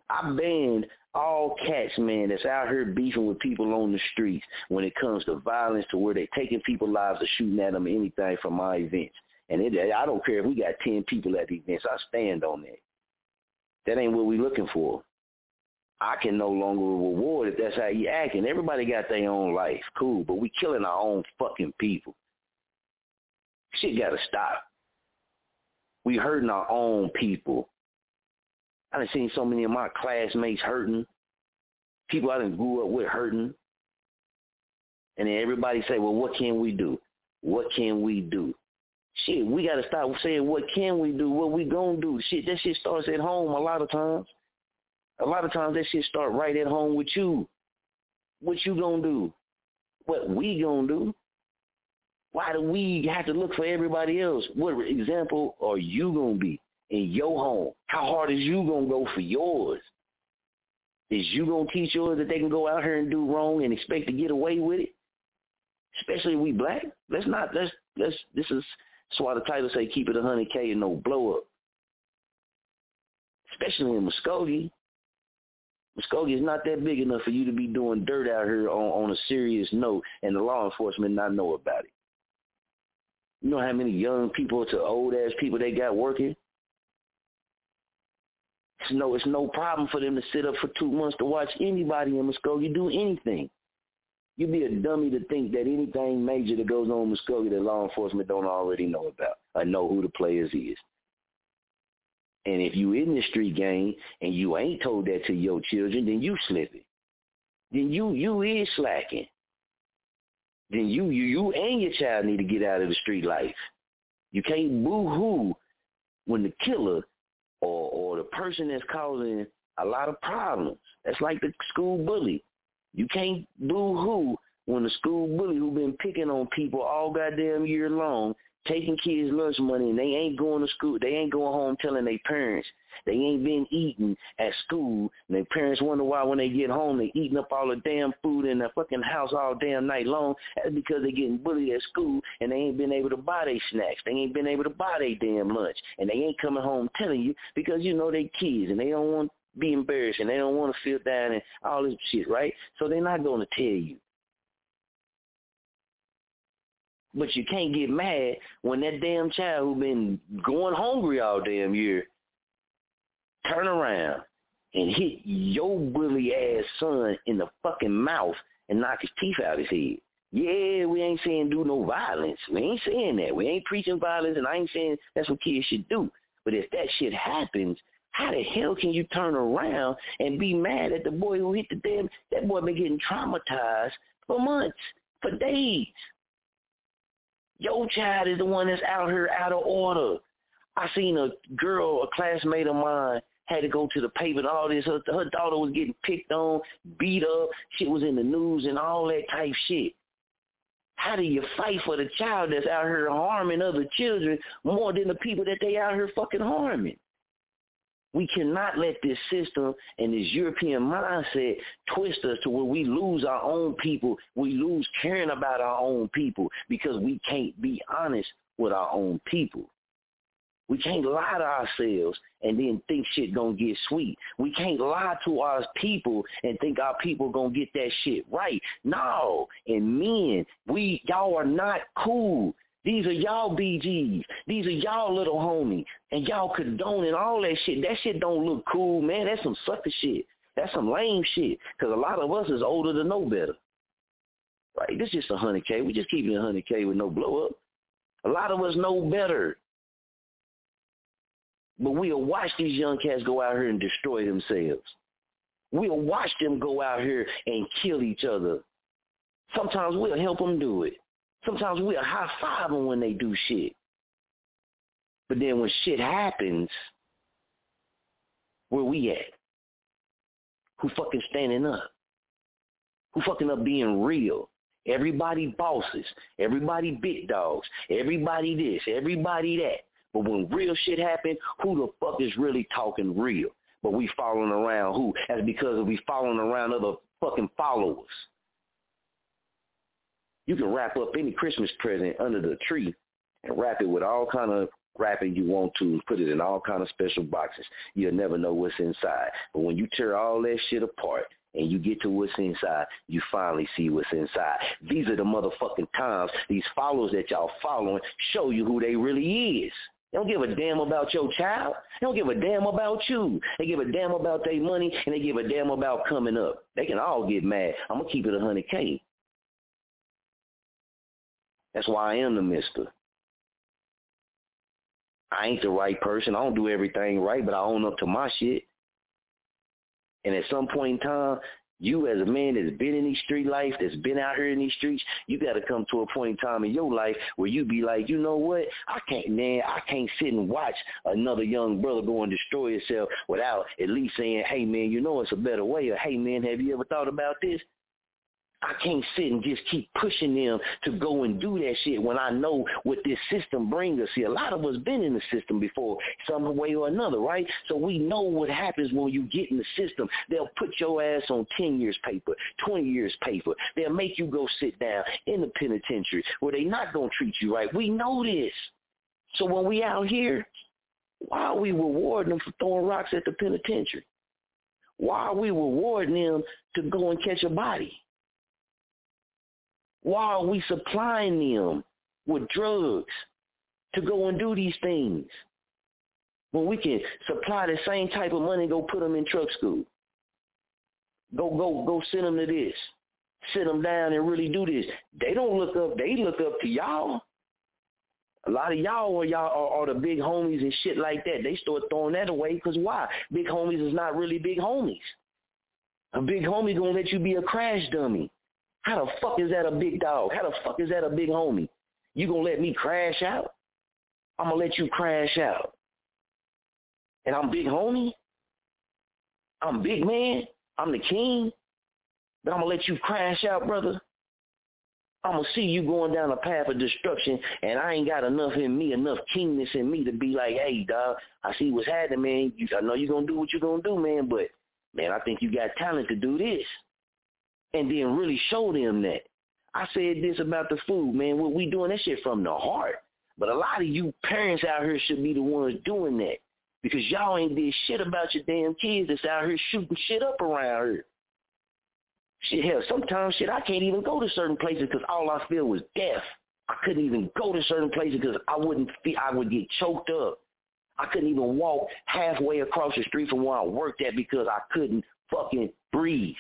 I banned all cats, man, that's out here beefing with people on the streets when it comes to violence to where they taking people's lives or shooting at them anything from my events. And it, I don't care if we got 10 people at the events. I stand on that. That ain't what we looking for. I can no longer reward if that's how you acting. Everybody got their own life. Cool. But we killing our own fucking people. Shit got to stop. We hurting our own people. I done seen so many of my classmates hurting. People I done grew up with hurting. And then everybody say, well, what can we do? What can we do? Shit, we got to stop saying, what can we do? What we going to do? Shit, that shit starts at home a lot of times. A lot of times that shit start right at home with you. What you going to do? what we gonna do. Why do we have to look for everybody else? What example are you gonna be in your home? How hard is you gonna go for yours? Is you gonna teach yours that they can go out here and do wrong and expect to get away with it? Especially we black. Let's not let's let's this is that's why the title say keep it a hundred K and no blow up. Especially in Muskogee. Muskogee is not that big enough for you to be doing dirt out here on, on a serious note and the law enforcement not know about it. You know how many young people to old ass people they got working? It's no, it's no problem for them to sit up for two months to watch anybody in Muskogee do anything. You'd be a dummy to think that anything major that goes on in Muskogee that law enforcement don't already know about or know who the players is. And if you in the street game and you ain't told that to your children, then you slipping. Then you you is slacking. Then you you you and your child need to get out of the street life. You can't boo hoo when the killer or or the person that's causing a lot of problems. That's like the school bully. You can't boo hoo when the school bully who been picking on people all goddamn year long taking kids lunch money and they ain't going to school. They ain't going home telling their parents. They ain't been eating at school. And their parents wonder why when they get home they eating up all the damn food in the fucking house all damn night long. That's because they getting bullied at school and they ain't been able to buy their snacks. They ain't been able to buy their damn lunch. And they ain't coming home telling you because you know they kids and they don't want to be embarrassed and they don't want to feel down and all this shit, right? So they're not going to tell you. But you can't get mad when that damn child who been going hungry all damn year turn around and hit your bully ass son in the fucking mouth and knock his teeth out of his head. Yeah, we ain't saying do no violence. We ain't saying that. We ain't preaching violence, and I ain't saying that's what kids should do. But if that shit happens, how the hell can you turn around and be mad at the boy who hit the damn? That boy been getting traumatized for months, for days. Your child is the one that's out here out of order. I seen a girl, a classmate of mine, had to go to the paper and all this. Her, her daughter was getting picked on, beat up. Shit was in the news and all that type shit. How do you fight for the child that's out here harming other children more than the people that they out here fucking harming? We cannot let this system and this European mindset twist us to where we lose our own people. We lose caring about our own people because we can't be honest with our own people. We can't lie to ourselves and then think shit gonna get sweet. We can't lie to our people and think our people gonna get that shit right. No. And men, we y'all are not cool. These are y'all BGs. These are y'all little homie. And y'all condoning all that shit. That shit don't look cool, man. That's some sucker shit. That's some lame shit. Because a lot of us is older to know better. Right? This is just a 100K. We just keeping it 100K with no blow up. A lot of us know better. But we'll watch these young cats go out here and destroy themselves. We'll watch them go out here and kill each other. Sometimes we'll help them do it. Sometimes we'll high five them when they do shit. But then when shit happens, where we at? Who fucking standing up? Who fucking up being real? Everybody bosses, everybody big dogs, everybody this, everybody that. But when real shit happen, who the fuck is really talking real? But we following around who? That's because we following around other fucking followers. You can wrap up any Christmas present under the tree and wrap it with all kind of wrapping you want to put it in all kind of special boxes. You'll never know what's inside. But when you tear all that shit apart and you get to what's inside, you finally see what's inside. These are the motherfucking times these followers that y'all following show you who they really is. They don't give a damn about your child. They don't give a damn about you. They give a damn about their money and they give a damn about coming up. They can all get mad. I'm gonna keep it a hundred K. That's why I am the mister. I ain't the right person. I don't do everything right, but I own up to my shit. And at some point in time, you as a man that's been in these street life, that's been out here in these streets, you got to come to a point in time in your life where you be like, you know what? I can't, man, I can't sit and watch another young brother go and destroy himself without at least saying, hey, man, you know it's a better way. Or, hey, man, have you ever thought about this? I can't sit and just keep pushing them to go and do that shit when I know what this system brings us. See, a lot of us been in the system before, some way or another, right? So we know what happens when you get in the system. They'll put your ass on 10 years paper, 20 years paper. They'll make you go sit down in the penitentiary where they not going to treat you right. We know this. So when we out here, why are we rewarding them for throwing rocks at the penitentiary? Why are we rewarding them to go and catch a body? Why are we supplying them with drugs to go and do these things? When we can supply the same type of money, and go put them in truck school. Go, go, go send them to this. Sit them down and really do this. They don't look up. They look up to y'all. A lot of y'all are y'all are, are the big homies and shit like that. They start throwing that away because why? Big homies is not really big homies. A big homie gonna let you be a crash dummy. How the fuck is that a big dog? How the fuck is that a big homie? You gonna let me crash out? I'm gonna let you crash out. And I'm big homie? I'm big man? I'm the king? But I'm gonna let you crash out, brother? I'm gonna see you going down a path of destruction, and I ain't got enough in me, enough kingness in me to be like, hey, dog, I see what's happening, man. You, I know you're gonna do what you're gonna do, man, but man, I think you got talent to do this and then really show them that. I said this about the food, man. What we doing that shit from the heart. But a lot of you parents out here should be the ones doing that because y'all ain't did shit about your damn kids that's out here shooting shit up around here. Shit, hell, sometimes shit I can't even go to certain places because all I feel was death. I couldn't even go to certain places because I wouldn't feel I would get choked up. I couldn't even walk halfway across the street from where I worked at because I couldn't fucking breathe.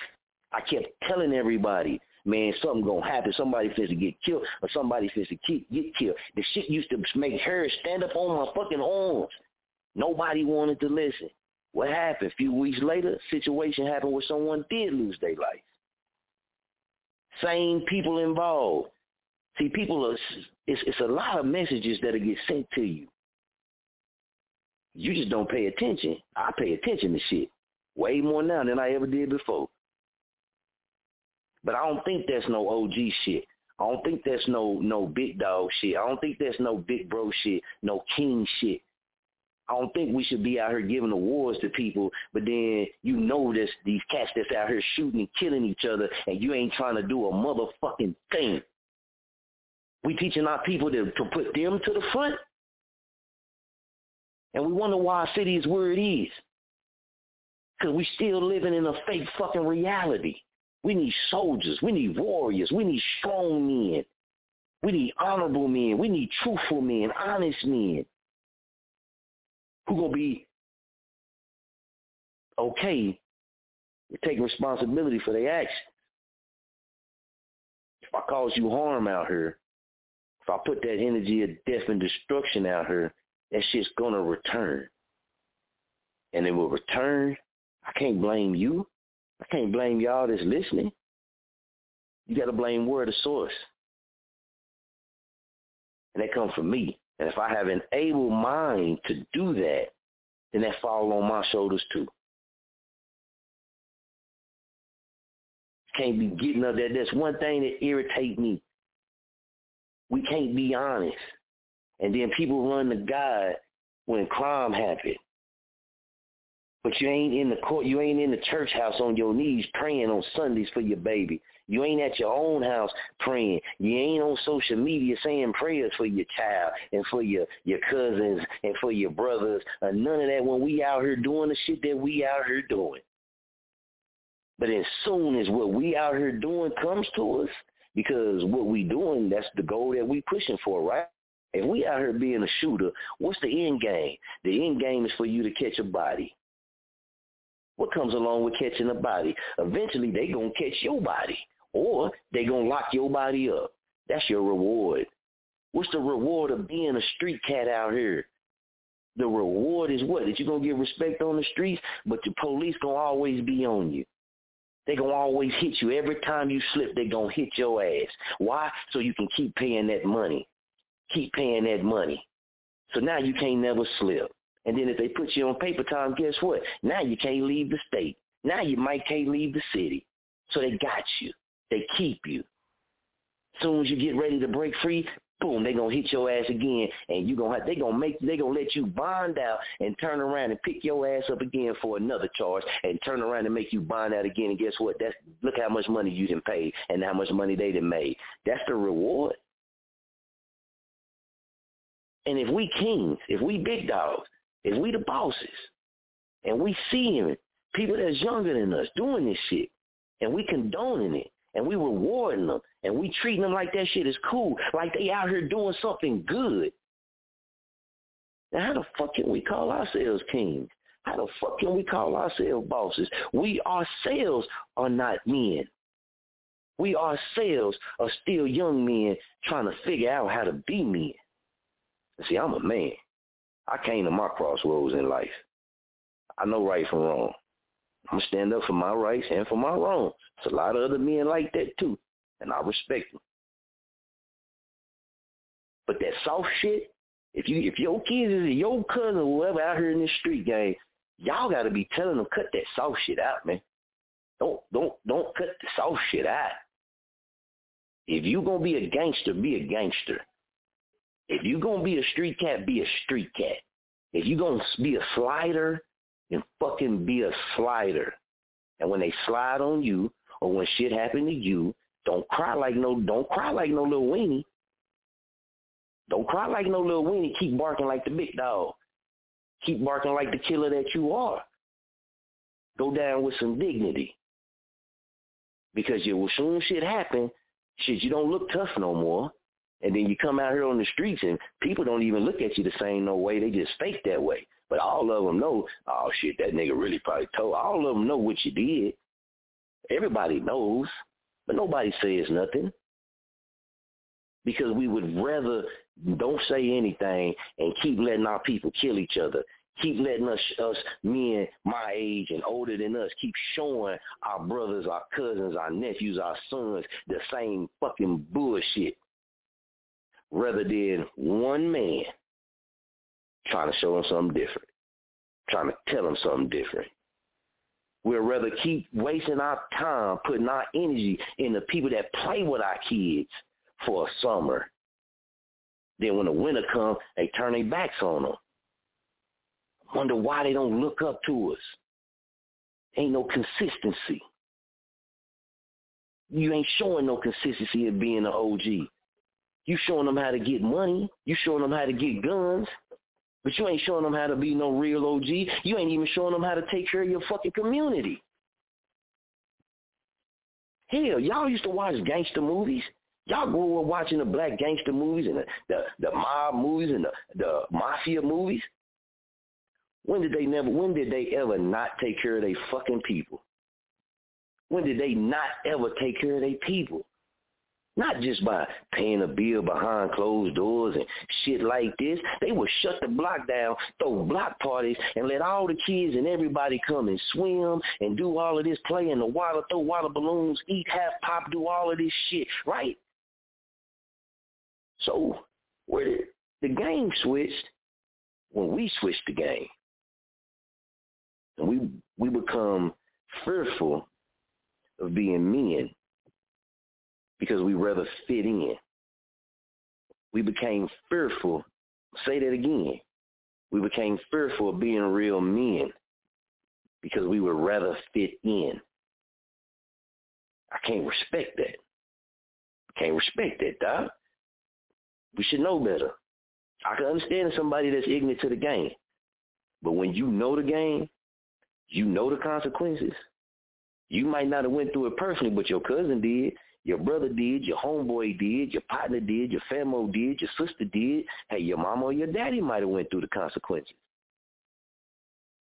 I kept telling everybody, man, something gonna happen. Somebody finna to get killed or somebody finna to get killed. The shit used to make her stand up on my fucking arms. Nobody wanted to listen. What happened? A few weeks later, situation happened where someone did lose their life. Same people involved. See, people are, it's, it's a lot of messages that'll get sent to you. You just don't pay attention. I pay attention to shit way more now than I ever did before. But I don't think that's no OG shit. I don't think that's no no big dog shit. I don't think that's no big bro shit, no king shit. I don't think we should be out here giving awards to people, but then you know this these cats that's out here shooting and killing each other, and you ain't trying to do a motherfucking thing. We teaching our people to, to put them to the front, and we wonder why our city is where it is, because we still living in a fake fucking reality. We need soldiers. We need warriors. We need strong men. We need honorable men. We need truthful men, honest men who gonna be okay with taking responsibility for their actions. If I cause you harm out here, if I put that energy of death and destruction out here, that shit's gonna return. And it will return. I can't blame you. I can't blame y'all that's listening. You got to blame where the source. And that comes from me. And if I have an able mind to do that, then that falls on my shoulders too. Can't be getting up there. That's one thing that irritates me. We can't be honest. And then people run the God when crime happens. But you ain't in the court, you ain't in the church house on your knees praying on Sundays for your baby. You ain't at your own house praying. You ain't on social media saying prayers for your child and for your, your cousins and for your brothers. None of that when we out here doing the shit that we out here doing. But as soon as what we out here doing comes to us, because what we doing, that's the goal that we pushing for, right? If we out here being a shooter, what's the end game? The end game is for you to catch a body. What comes along with catching a body? Eventually, they going to catch your body or they going to lock your body up. That's your reward. What's the reward of being a street cat out here? The reward is what? That you're going to get respect on the streets, but the police going to always be on you. They to always hit you. Every time you slip, they to hit your ass. Why? So you can keep paying that money. Keep paying that money. So now you can't never slip. And then if they put you on paper time, guess what? Now you can't leave the state. Now you might can't leave the city. So they got you. They keep you. As soon as you get ready to break free, boom, they gonna hit your ass again, and you gonna have, they gonna make they gonna let you bond out and turn around and pick your ass up again for another charge, and turn around and make you bond out again. And guess what? That's look how much money you didn't pay and how much money they done made. That's the reward. And if we kings, if we big dogs, if we the bosses, and we seeing people that's younger than us doing this shit, and we condoning it, and we rewarding them, and we treating them like that shit is cool, like they out here doing something good. Now how the fuck can we call ourselves kings? How the fuck can we call ourselves bosses? We ourselves are not men. We ourselves are still young men trying to figure out how to be men. See, I'm a man. I came to my crossroads in life. I know right from wrong. I'm gonna stand up for my rights and for my wrongs. There's a lot of other men like that too, and I respect them. But that soft shit, if you if your kids is your cousin or whoever out here in this street gang, y'all gotta be telling them cut that soft shit out, man. Don't don't don't cut the soft shit out. If you gonna be a gangster, be a gangster. If you're gonna be a street cat, be a street cat. If you're gonna be a slider, then fucking be a slider. And when they slide on you, or when shit happen to you, don't cry like no don't cry like no little weenie. Don't cry like no little weenie. Keep barking like the big dog. Keep barking like the killer that you are. Go down with some dignity. Because you, as soon as shit happen, shit, you don't look tough no more. And then you come out here on the streets and people don't even look at you the same no way. They just fake that way. But all of them know, oh shit, that nigga really probably told. All of them know what you did. Everybody knows, but nobody says nothing. Because we would rather don't say anything and keep letting our people kill each other. Keep letting us, us men my age and older than us, keep showing our brothers, our cousins, our nephews, our sons the same fucking bullshit. Rather than one man trying to show them something different, trying to tell them something different. We'd rather keep wasting our time, putting our energy in the people that play with our kids for a summer. Then when the winter comes, they turn their backs on them. Wonder why they don't look up to us. Ain't no consistency. You ain't showing no consistency of being an OG. You showing them how to get money. You showing them how to get guns. But you ain't showing them how to be no real OG. You ain't even showing them how to take care of your fucking community. Hell, y'all used to watch gangster movies. Y'all grew up watching the black gangster movies and the, the, the mob movies and the, the mafia movies. When did they never, when did they ever not take care of their fucking people? When did they not ever take care of their people? Not just by paying a bill behind closed doors and shit like this. They would shut the block down, throw block parties, and let all the kids and everybody come and swim and do all of this, play in the water, throw water balloons, eat half pop, do all of this shit, right? So where did the game switched when we switched the game. And we we become fearful of being men because we rather fit in. We became fearful. Say that again. We became fearful of being real men because we would rather fit in. I can't respect that. Can't respect that, dog. We should know better. I can understand somebody that's ignorant to the game. But when you know the game, you know the consequences. You might not have went through it personally, but your cousin did. Your brother did, your homeboy did, your partner did, your family did, your sister did. Hey, your mama or your daddy might have went through the consequences.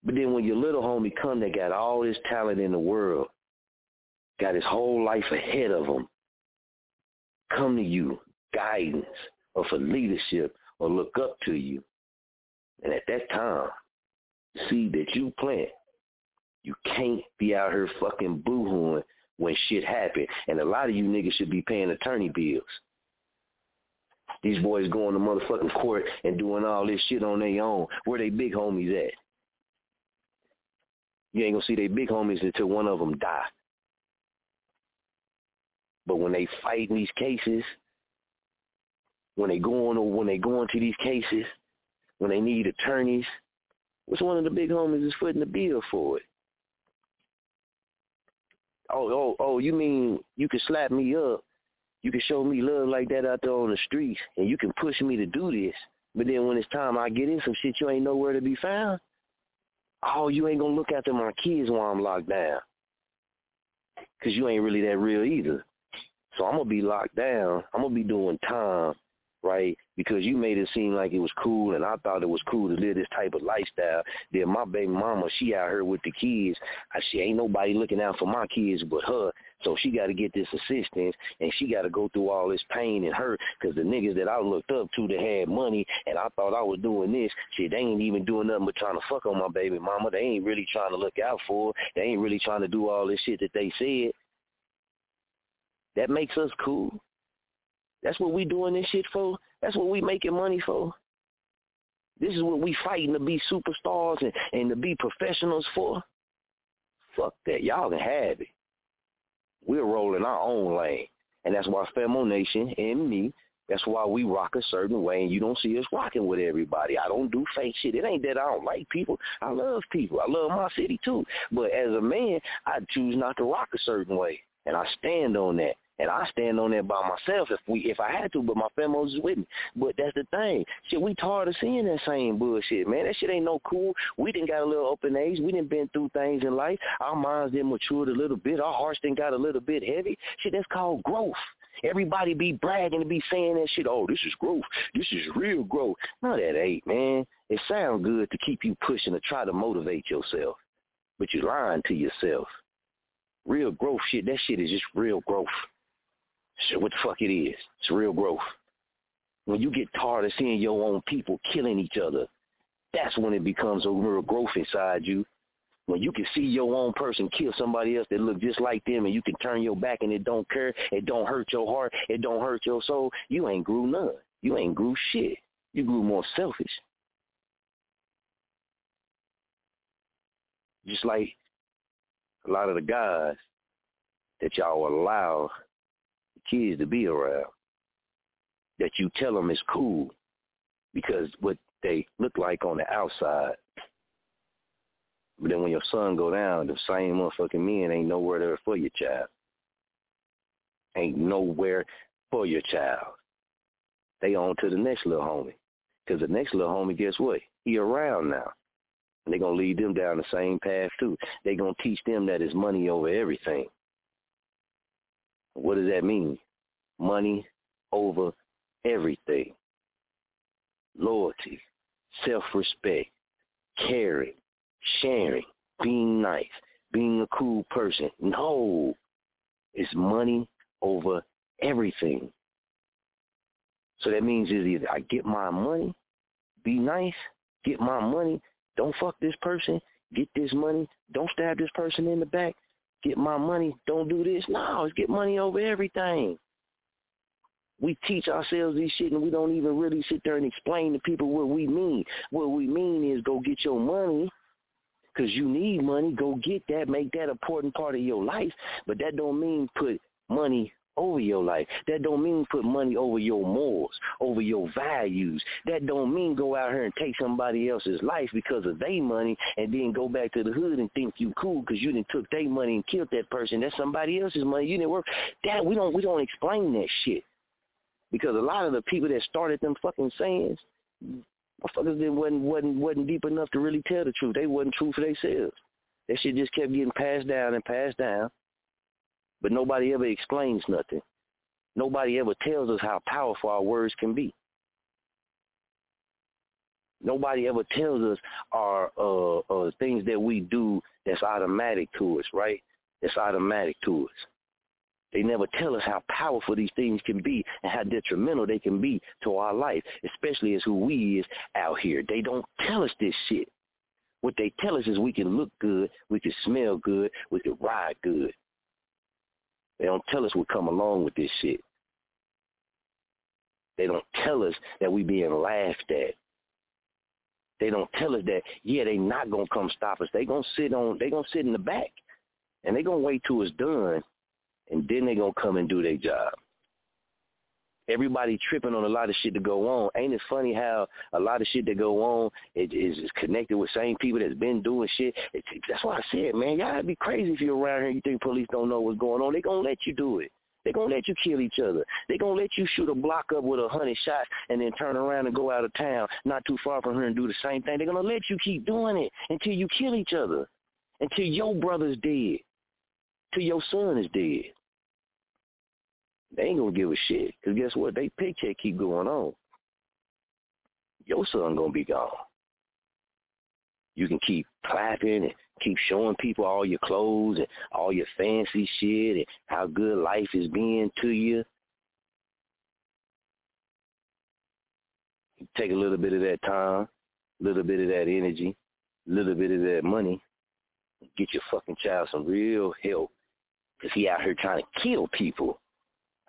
But then when your little homie come that got all this talent in the world, got his whole life ahead of him, come to you, guidance or for leadership or look up to you. And at that time, see that you plant, you can't be out here fucking boohooing when shit happen. And a lot of you niggas should be paying attorney bills. These boys going to motherfucking court and doing all this shit on their own. Where they big homies at? You ain't gonna see they big homies until one of them die. But when they fight in these cases, when they go on or when they go into these cases, when they need attorneys, what's one of the big homies is footing the bill for it? Oh, oh, oh, you mean you can slap me up, you can show me love like that out there on the streets, and you can push me to do this, but then when it's time I get in some shit, you ain't nowhere to be found? Oh, you ain't gonna look after my kids while I'm locked down. Cause you ain't really that real either. So I'm gonna be locked down. I'm gonna be doing time right? Because you made it seem like it was cool, and I thought it was cool to live this type of lifestyle. Then my baby mama, she out here with the kids. I, she ain't nobody looking out for my kids but her. So she got to get this assistance, and she got to go through all this pain and hurt because the niggas that I looked up to that had money, and I thought I was doing this, shit, they ain't even doing nothing but trying to fuck on my baby mama. They ain't really trying to look out for her. They ain't really trying to do all this shit that they said. That makes us cool. That's what we doing this shit for. That's what we making money for. This is what we fighting to be superstars and, and to be professionals for. Fuck that. Y'all can have it. We're rolling our own lane. And that's why Famo Nation and me, that's why we rock a certain way and you don't see us rocking with everybody. I don't do fake shit. It ain't that I don't like people. I love people. I love my city too. But as a man, I choose not to rock a certain way. And I stand on that. And I stand on that by myself if we if I had to, but my family's with me. But that's the thing. Shit, we tired of seeing that same bullshit, man. That shit ain't no cool. We didn't got a little open age. We didn't been through things in life. Our minds didn't matured a little bit. Our hearts didn't got a little bit heavy. Shit, that's called growth. Everybody be bragging and be saying that shit. Oh, this is growth. This is real growth. No, that ain't, man. It sounds good to keep you pushing to try to motivate yourself, but you're lying to yourself. Real growth shit, that shit is just real growth. Shit, what the fuck it is. It's real growth. When you get tired of seeing your own people killing each other, that's when it becomes a real growth inside you. When you can see your own person kill somebody else that look just like them and you can turn your back and it don't care, it don't hurt your heart, it don't hurt your soul, you ain't grew none. You ain't grew shit. You grew more selfish. Just like a lot of the guys that y'all allow kids to be around that you tell them is cool because what they look like on the outside. But then when your son go down, the same motherfucking men ain't nowhere there for your child. Ain't nowhere for your child. They on to the next little homie. Because the next little homie, guess what? He around now. And they going to lead them down the same path too. they going to teach them that it's money over everything. What does that mean? Money over everything. Loyalty, self-respect, caring, sharing, being nice, being a cool person. No, it's money over everything. So that means is either I get my money, be nice, get my money, don't fuck this person, get this money, don't stab this person in the back, get my money, don't do this. No, it's get money over everything. We teach ourselves these shit and we don't even really sit there and explain to people what we mean. What we mean is go get your money because you need money. Go get that. Make that important part of your life. But that don't mean put money over your life. That don't mean put money over your morals, over your values. That don't mean go out here and take somebody else's life because of their money and then go back to the hood and think you cool because you didn't took their money and killed that person. That's somebody else's money. You didn't work. That we don't we don't explain that shit. Because a lot of the people that started them fucking sayings, motherfuckers that wasn't wasn't wasn't deep enough to really tell the truth. They wasn't true for themselves. That shit just kept getting passed down and passed down but nobody ever explains nothing. Nobody ever tells us how powerful our words can be. Nobody ever tells us our uh, uh, things that we do that's automatic to us, right? That's automatic to us. They never tell us how powerful these things can be and how detrimental they can be to our life, especially as who we is out here. They don't tell us this shit. What they tell us is we can look good, we can smell good, we can ride good. They don't tell us what come along with this shit. They don't tell us that we being laughed at. They don't tell us that, yeah, they not gonna come stop us. They gonna sit on they gonna sit in the back. And they gonna wait till it's done and then they gonna come and do their job. Everybody tripping on a lot of shit to go on. Ain't it funny how a lot of shit that go on is, connected with same people that's been doing shit? It, that's why I said, man, y'all be crazy if you're around here. You think police don't know what's going on? They gonna let you do it. They're going to let you kill each other. They're going to let you shoot a block up with a hundred shots and then turn around and go out of town not too far from here and do the same thing. They're to let you keep doing it until you kill each other, until your brother's dead, till your son is dead. They ain't to give a shit because guess what? They paycheck keep going on. Your son to be gone. You can keep clapping and keep showing people all your clothes and all your fancy shit and how good life is being to you. Take a little bit of that time, a little bit of that energy, a little bit of that money, get your fucking child some real help because he out here trying to kill people.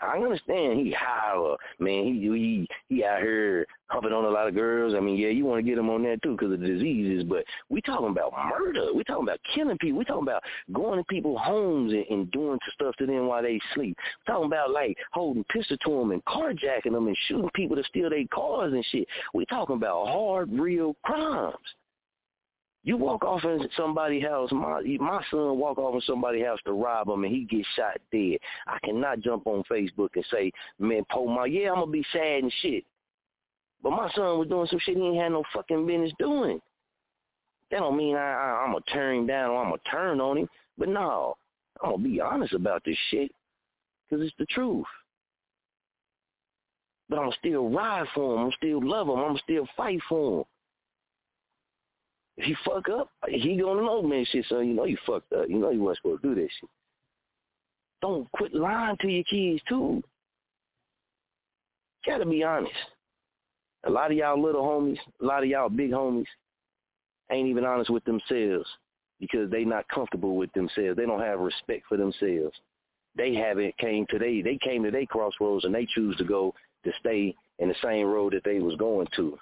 I understand he high, man. He he he out here humping on a lot of girls. I mean, yeah, you want to get him on that too because of diseases. But we talking about murder. We talking about killing people. We talking about going to people's homes and, and doing stuff to them while they sleep. We talking about like holding pistol to them and carjacking them and shooting people to steal their cars and shit. We talking about hard, real crimes. You walk off in somebody's house. My my son walk off in somebody's house to rob him, and he gets shot dead. I cannot jump on Facebook and say, "Man, Paul, my yeah, I'm gonna be sad and shit." But my son was doing some shit he ain't had no fucking business doing. That don't mean I, I I'm gonna turn him down or I'm gonna turn on him. But no, I'm gonna be honest about this shit because it's the truth. But I'm still ride for him. I'm still love him. I'm still fight for him. If he fuck up, he gonna know, man, shit, son, you know you fucked up. You know you wasn't supposed to do that shit. Don't quit lying to your kids, too. Gotta be honest. A lot of y'all little homies, a lot of y'all big homies ain't even honest with themselves because they not comfortable with themselves. They don't have respect for themselves. They haven't came to they they came to their crossroads and they choose to go to stay in the same road that they was going to.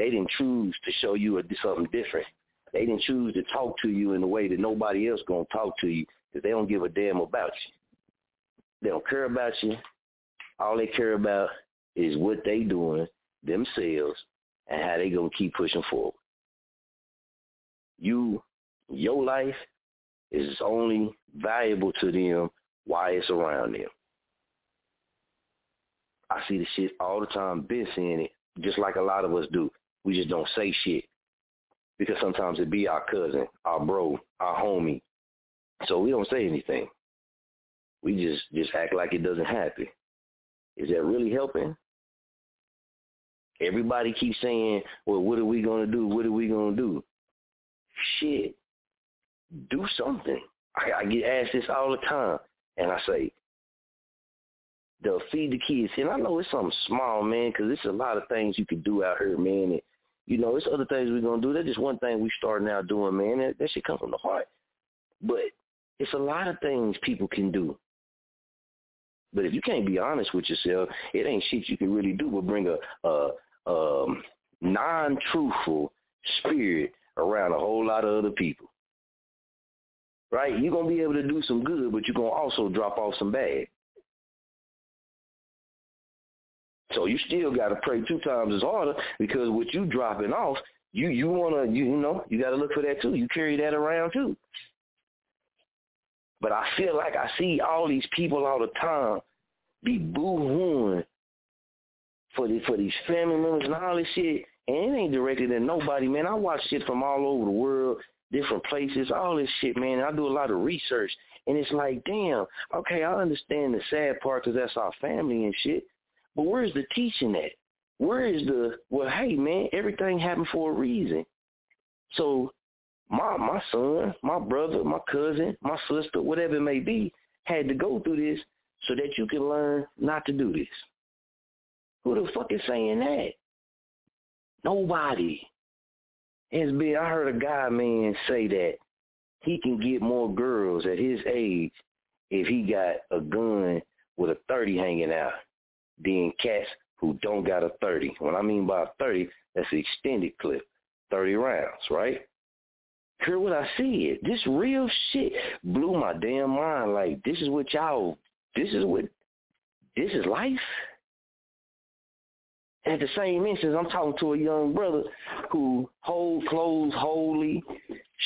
They didn't choose to show you something different. They didn't choose to talk to you in the way that nobody else gonna talk to you because they don't give a damn about you. They don't care about you. All they care about is what they doing themselves and how they gonna keep pushing forward. You, your life is only valuable to them while it's around them. I see the shit all the time, been seeing it, just like a lot of us do. We just don't say shit because sometimes it be our cousin, our bro, our homie. So we don't say anything. We just just act like it doesn't happen. Is that really helping? Everybody keeps saying, "Well, what are we gonna do? What are we gonna do?" Shit, do something. I, I get asked this all the time, and I say, "They'll feed the kids." And I know it's something small, man, because it's a lot of things you can do out here, man. And you know, it's other things we're gonna do. That's just one thing we starting out doing, man. That, that should come from the heart. But it's a lot of things people can do. But if you can't be honest with yourself, it ain't shit you can really do but bring a, a um, non-truthful spirit around a whole lot of other people. Right? You're to be able to do some good, but you're to also drop off some bad. So you still got to pray two times as harder because with you dropping off, you you want to you, you know you got to look for that too. You carry that around too. But I feel like I see all these people all the time be boo-hooing for the, for these family members and all this shit, and it ain't directed at nobody, man. I watch shit from all over the world, different places, all this shit, man. I do a lot of research, and it's like, damn, okay, I understand the sad part because that's our family and shit, but where's the teaching at? Where is the well? Hey, man, everything happened for a reason. So my my son, my brother, my cousin, my sister, whatever it may be, had to go through this so that you can learn not to do this. Who the fuck is saying that? Nobody. It's been I heard a guy man say that he can get more girls at his age if he got a gun with a 30 hanging out than cats who don't got a 30. What I mean by a 30, that's an extended clip, 30 rounds, right? Hear what I said. This real shit blew my damn mind. Like this is what y'all. This is what. This is life. At the same instance, I'm talking to a young brother who hold clothes holy,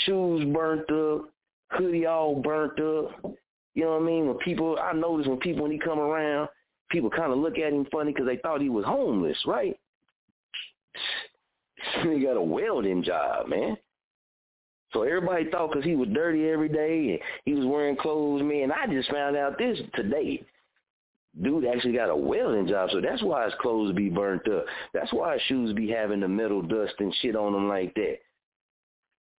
shoes burnt up, hoodie all burnt up. You know what I mean? When people, I notice when people when he come around, people kind of look at him funny because they thought he was homeless, right? he got a welding job, man. So everybody thought because he was dirty every day and he was wearing clothes, man. I just found out this today. Dude actually got a welding job, so that's why his clothes be burnt up. That's why his shoes be having the metal dust and shit on them like that.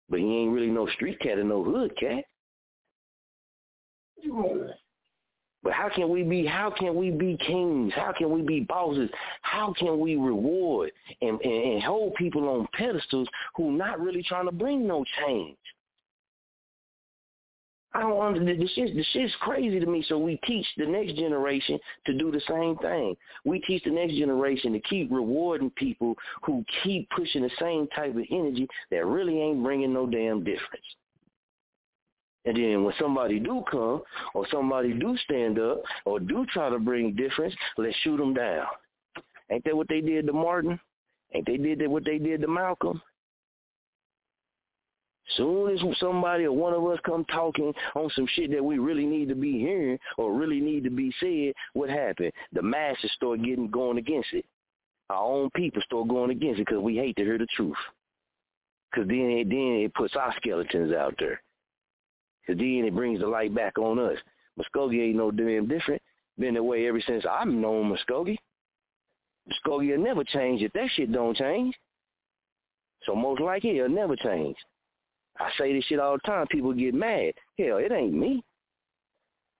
But he ain't really no street cat or no hood cat. But how can we be how can we be kings? How can we be bosses? How can we reward and, and, and hold people on pedestals who not really trying to bring no change? I don't understand. The shit, the shit's crazy to me. So we teach the next generation to do the same thing. We teach the next generation to keep rewarding people who keep pushing the same type of energy that really ain't bringing no damn difference. And then when somebody do come or somebody do stand up or do try to bring difference, let's shoot them down. Ain't that what they did to Martin? Ain't they did that what they did to Malcolm? Soon as somebody or one of us come talking on some shit that we really need to be hearing or really need to be said, what happened? The masses start getting going against it. Our own people start going against it because we hate to hear the truth. Because then then it puts our skeletons out there. Because then it brings the light back on us. Muskogee ain't no damn different. Been that way ever since I've known Muskogee. Muskogee will never change if that shit don't change. So most likely it'll never change. I say this shit all the time. People get mad. Hell, it ain't me.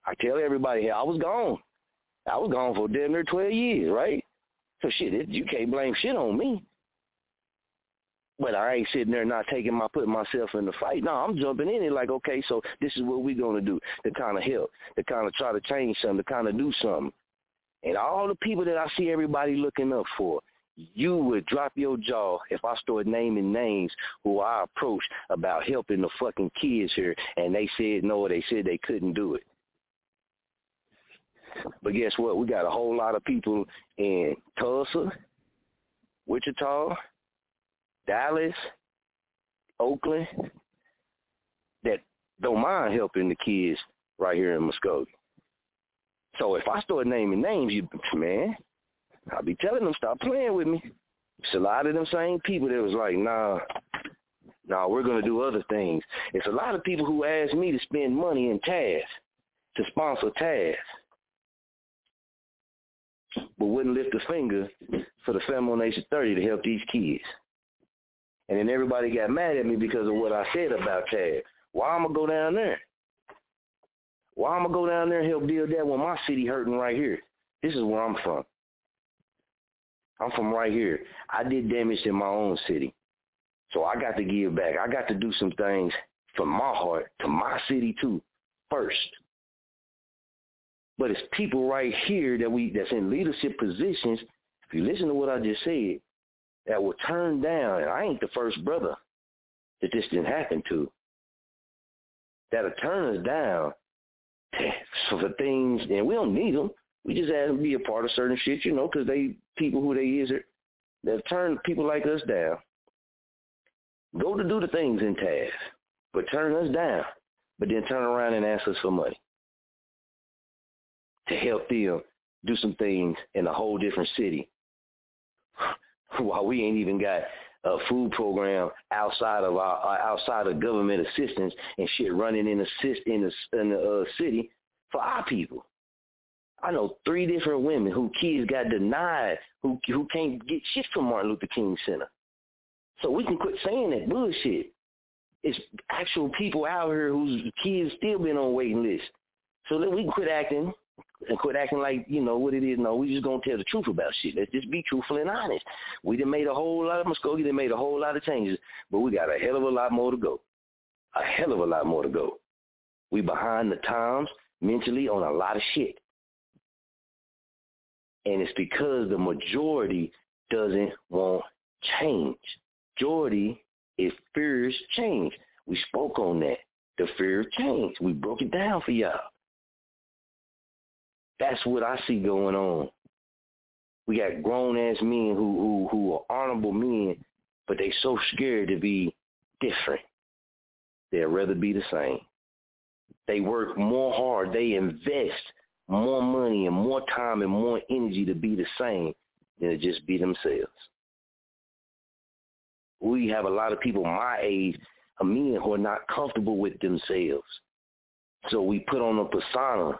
I tell everybody, hell, I was gone. I was gone for damn near 12 years, right? So shit, it, you can't blame shit on me. But I ain't sitting there not taking my putting myself in the fight. No, I'm jumping in it like, okay, so this is what we're gonna do to kind of help, to kind of try to change something, to kind of do something. And all the people that I see everybody looking up for, you would drop your jaw if I started naming names who I approached about helping the fucking kids here, and they said no, they said they couldn't do it. But guess what? We got a whole lot of people in Tulsa, Wichita, Dallas, Oakland that don't mind helping the kids right here in Muskogee. So if I start naming names, you man, I'll be telling them stop playing with me. It's a lot of them same people that was like, nah, nah, we're gonna do other things. It's a lot of people who ask me to spend money in Taz, to sponsor Taz, but wouldn't lift a finger for the Famo Nation 30 to help these kids. And then everybody got mad at me because of what I said about Taz. Why I'm gonna go down there? Why I'm gonna go down there and help build that when my city hurting right here? This is where I'm from. I'm from right here. I did damage in my own city. So I got to give back. I got to do some things from my heart to my city too, first. But it's people right here that we that's in leadership positions. If you listen to what I just said, that will turn down. And I ain't the first brother that this didn't happen to. That'll turn us down for things, and we don't need them. We just ask them to be a part of certain shit, you know, because they people who they is. They'll turn people like us down. Go to do the things in task, but turn us down. But then turn around and ask us for money to help them do some things in a whole different city while we ain't even got a food program outside of our outside of government assistance and shit running in assist in the in the uh, city for our people. I know three different women who kids got denied who who can't get shit from Martin Luther King Center. So we can quit saying that bullshit. It's actual people out here whose kids still been on waiting lists. So that we can quit acting and quit acting like, you know, what it is. No, we just gonna tell the truth about shit. Let's just be truthful and honest. We done made a whole lot of Muskogee, they made a whole lot of changes, but we got a hell of a lot more to go. A hell of a lot more to go. We behind the times mentally on a lot of shit. And it's because the majority doesn't want change. Majority is fears change. We spoke on that. The fear of change. We broke it down for y'all. That's what I see going on. We got grown ass men who who who are honorable men, but they so scared to be different. They'd rather be the same. They work more hard. They invest more money and more time and more energy to be the same than to just be themselves. We have a lot of people my age, a men who are not comfortable with themselves. So we put on a persona.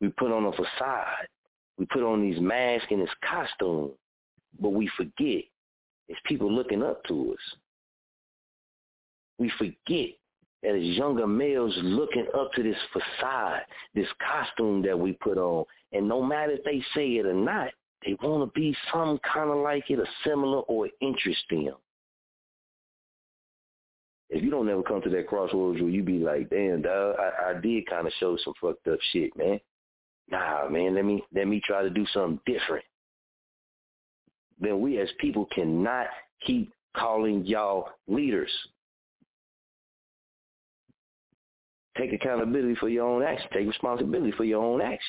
We put on a facade. We put on these masks and this costume. But we forget it's people looking up to us. We forget that as younger males looking up to this facade, this costume that we put on. And no matter if they say it or not, they want to be some kind of like it or similar or interest them. If you don't ever come to that crossroads where you be like, damn, dog, I, I did kind of show some fucked up shit, man. Nah, man, let me let me try to do something different. Then we as people cannot keep calling y'all leaders. Take accountability for your own actions. Take responsibility for your own actions.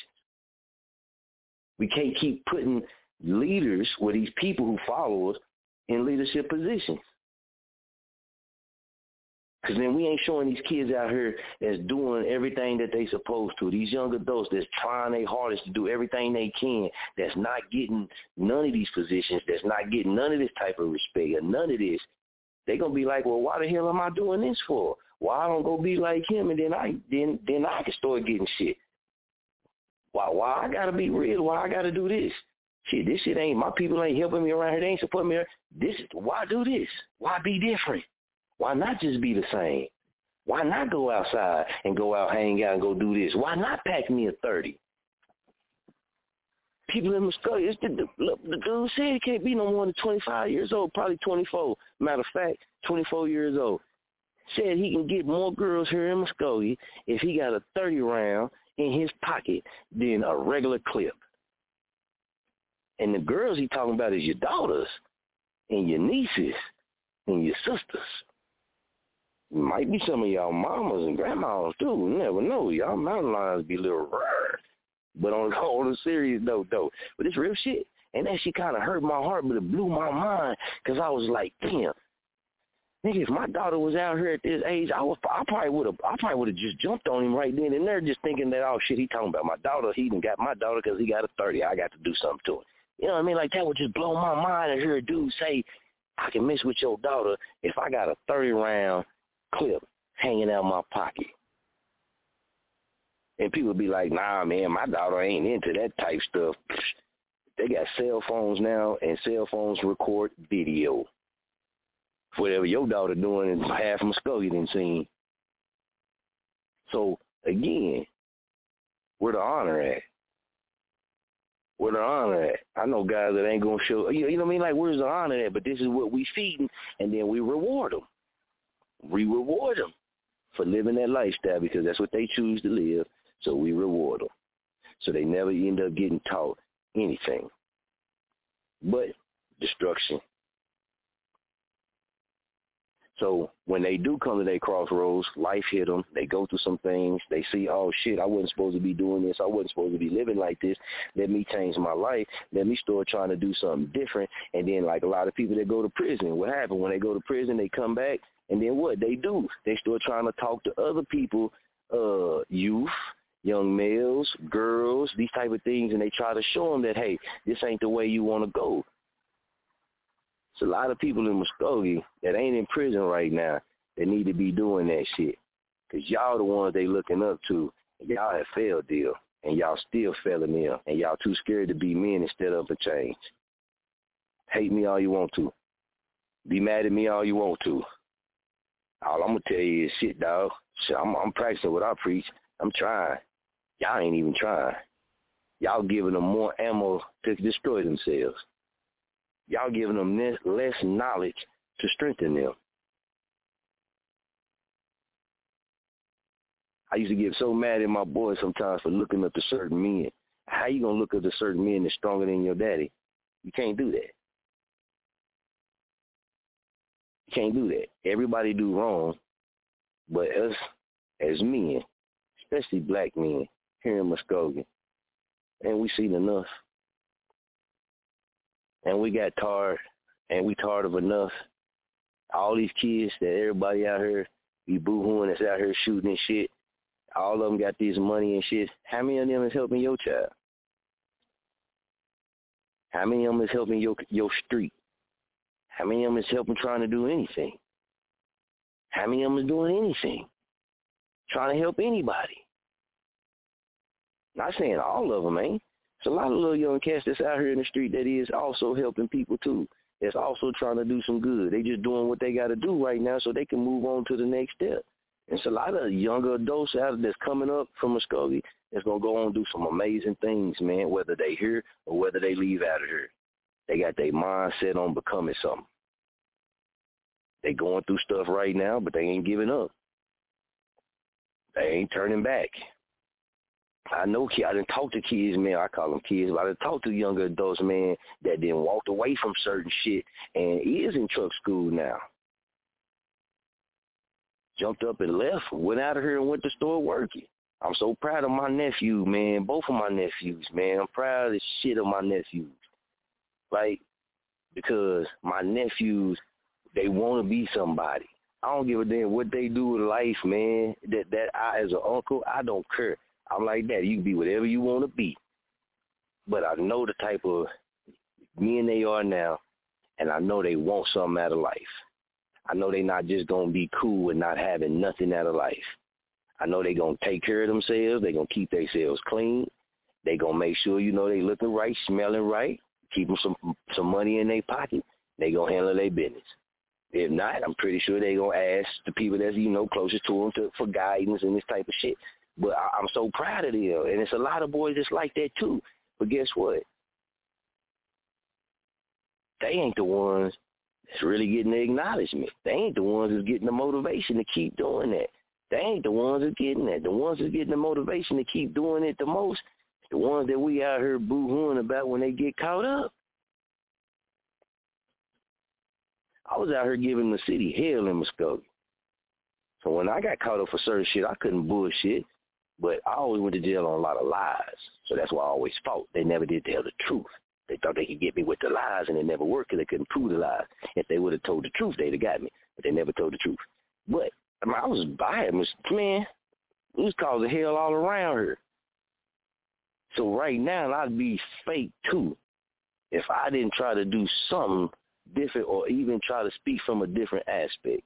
We can't keep putting leaders or these people who follow us in leadership positions. Because then we ain't showing these kids out here that's doing everything that they supposed to. These young adults that's trying their hardest to do everything they can, that's not getting none of these positions, that's not getting none of this type of respect or none of this. They're gonna be like, well, why the hell am I doing this for? Why I don't go be like him and then I then then I can start getting shit. Why why I gotta be real? Why I gotta do this? Shit, this shit ain't my people ain't helping me around here. They ain't supporting me. This why do this? Why be different? Why not just be the same? Why not go outside and go out, hang out, and go do this? Why not pack me a 30? People in Muskogee, it's the, the, the dude said he can't be no more than 25 years old, probably 24. Matter of fact, 24 years old. Said he can get more girls here in Muskogee if he got a 30 round in his pocket than a regular clip. And the girls he talking about is your daughters and your nieces and your sisters. Might be some of y'all mamas and grandmas too. You never know. Y'all mountain lions be a little rare. But on on a serious note though, but it's real shit. And that shit kind of hurt my heart, but it blew my mind because I was like, damn, nigga, if my daughter was out here at this age, I was, I probably would have, I probably would have just jumped on him right then and there, just thinking that, oh shit, he talking about my daughter. He even got my daughter because he got a thirty. I got to do something to it. You know what I mean? Like that would just blow my mind to hear a dude say, I can mess with your daughter if I got a thirty round clip hanging out my pocket. And people be like, nah, man, my daughter ain't into that type stuff. They got cell phones now, and cell phones record video. Whatever your daughter doing in half Muskogee didn't seen. So, again, where the honor at? Where the honor at? I know guys that ain't going to show, you know what I mean? Like, where's the honor at? But this is what we feeding, and then we reward them we reward them for living that lifestyle because that's what they choose to live. So we reward them. So they never end up getting taught anything but destruction. So when they do come to their crossroads, life hit them. They go through some things. They see, oh shit, I wasn't supposed to be doing this. I wasn't supposed to be living like this. Let me change my life. Let me start trying to do something different. And then like a lot of people that go to prison, what happened when they go to prison? They come back and then what they do? They start trying to talk to other people, uh, youth, young males, girls, these type of things, and they try to show them that, hey, this ain't the way you want to go. It's a lot of people in Muskogee that ain't in prison right now that need to be doing that shit. Because y'all the ones they looking up to. Y'all have failed deal. And y'all still failing them. And y'all too scared to be men instead of a change. Hate me all you want to. Be mad at me all you want to. All I'm gonna tell you is shit, dog. Shit, I'm, I'm practicing what I preach. I'm trying. Y'all ain't even trying. Y'all giving them more ammo to destroy themselves. Y'all giving them less knowledge to strengthen them. I used to get so mad at my boys sometimes for looking up to certain men. How you gonna look up to certain men that's stronger than your daddy? You can't do that. Can't do that. Everybody do wrong, But us as men, especially black men here in Muskogee, and we seen enough. And we got tired, and we tired of enough. All these kids that everybody out here be boohooing that's out here shooting and shit. All of them got this money and shit. How many of them is helping your child? How many of them is helping your your street? How many of them is helping trying to do anything? How many of them is doing anything? Trying to help anybody? Not saying all of them ain't. Eh? It's a lot of little young cats that's out here in the street that is also helping people too. That's also trying to do some good. They just doing what they got to do right now so they can move on to the next step. It's a lot of younger adults out that's coming up from Muskogee that's gonna go on and do some amazing things, man. Whether they here or whether they leave out of here, they got their mindset on becoming something. They going through stuff right now, but they ain't giving up. They ain't turning back. I know kids. I didn't talk to kids, man. I call them kids, but I didn't talk to younger adults, man, that then walked away from certain shit and is in truck school now. Jumped up and left, went out of here and went to store working. I'm so proud of my nephew, man. Both of my nephews, man. I'm proud of the shit of my nephews. Like, because my nephews, they want to be somebody. I don't give a damn what they do with life, man. That that I, as an uncle, I don't care. I'm like that. You can be whatever you want to be. But I know the type of men they are now, and I know they want something out of life. I know they not just to be cool and not having nothing out of life. I know they to take care of themselves. they to keep themselves clean. they to make sure, you know, they looking right, smelling right, keep them some, some money in their pocket. they to handle their business. If not, I'm pretty sure they to ask the people that's, you know, closest to them to, for guidance and this type of shit. But I, I'm so proud of them. And it's a lot of boys that's like that too. But guess what? They ain't the ones that's really getting the acknowledgement. They ain't the ones that's getting the motivation to keep doing that. They ain't the ones that's getting that. The ones that's getting the motivation to keep doing it the most, the ones that we out here boo-hooing about when they get caught up. I was out here giving the city hell in Muskogee. So when I got caught up for certain shit, I couldn't bullshit. But I always went to jail on a lot of lies. So that's why I always fought. They never did tell the truth. They thought they could get me with the lies, and it never worked because they couldn't prove the lies. If they would have told the truth, they'd have got me. But they never told the truth. But I, mean, I was buying, man. It was causing hell all around here. So right now, I'd be fake too if I didn't try to do something different or even try to speak from a different aspect.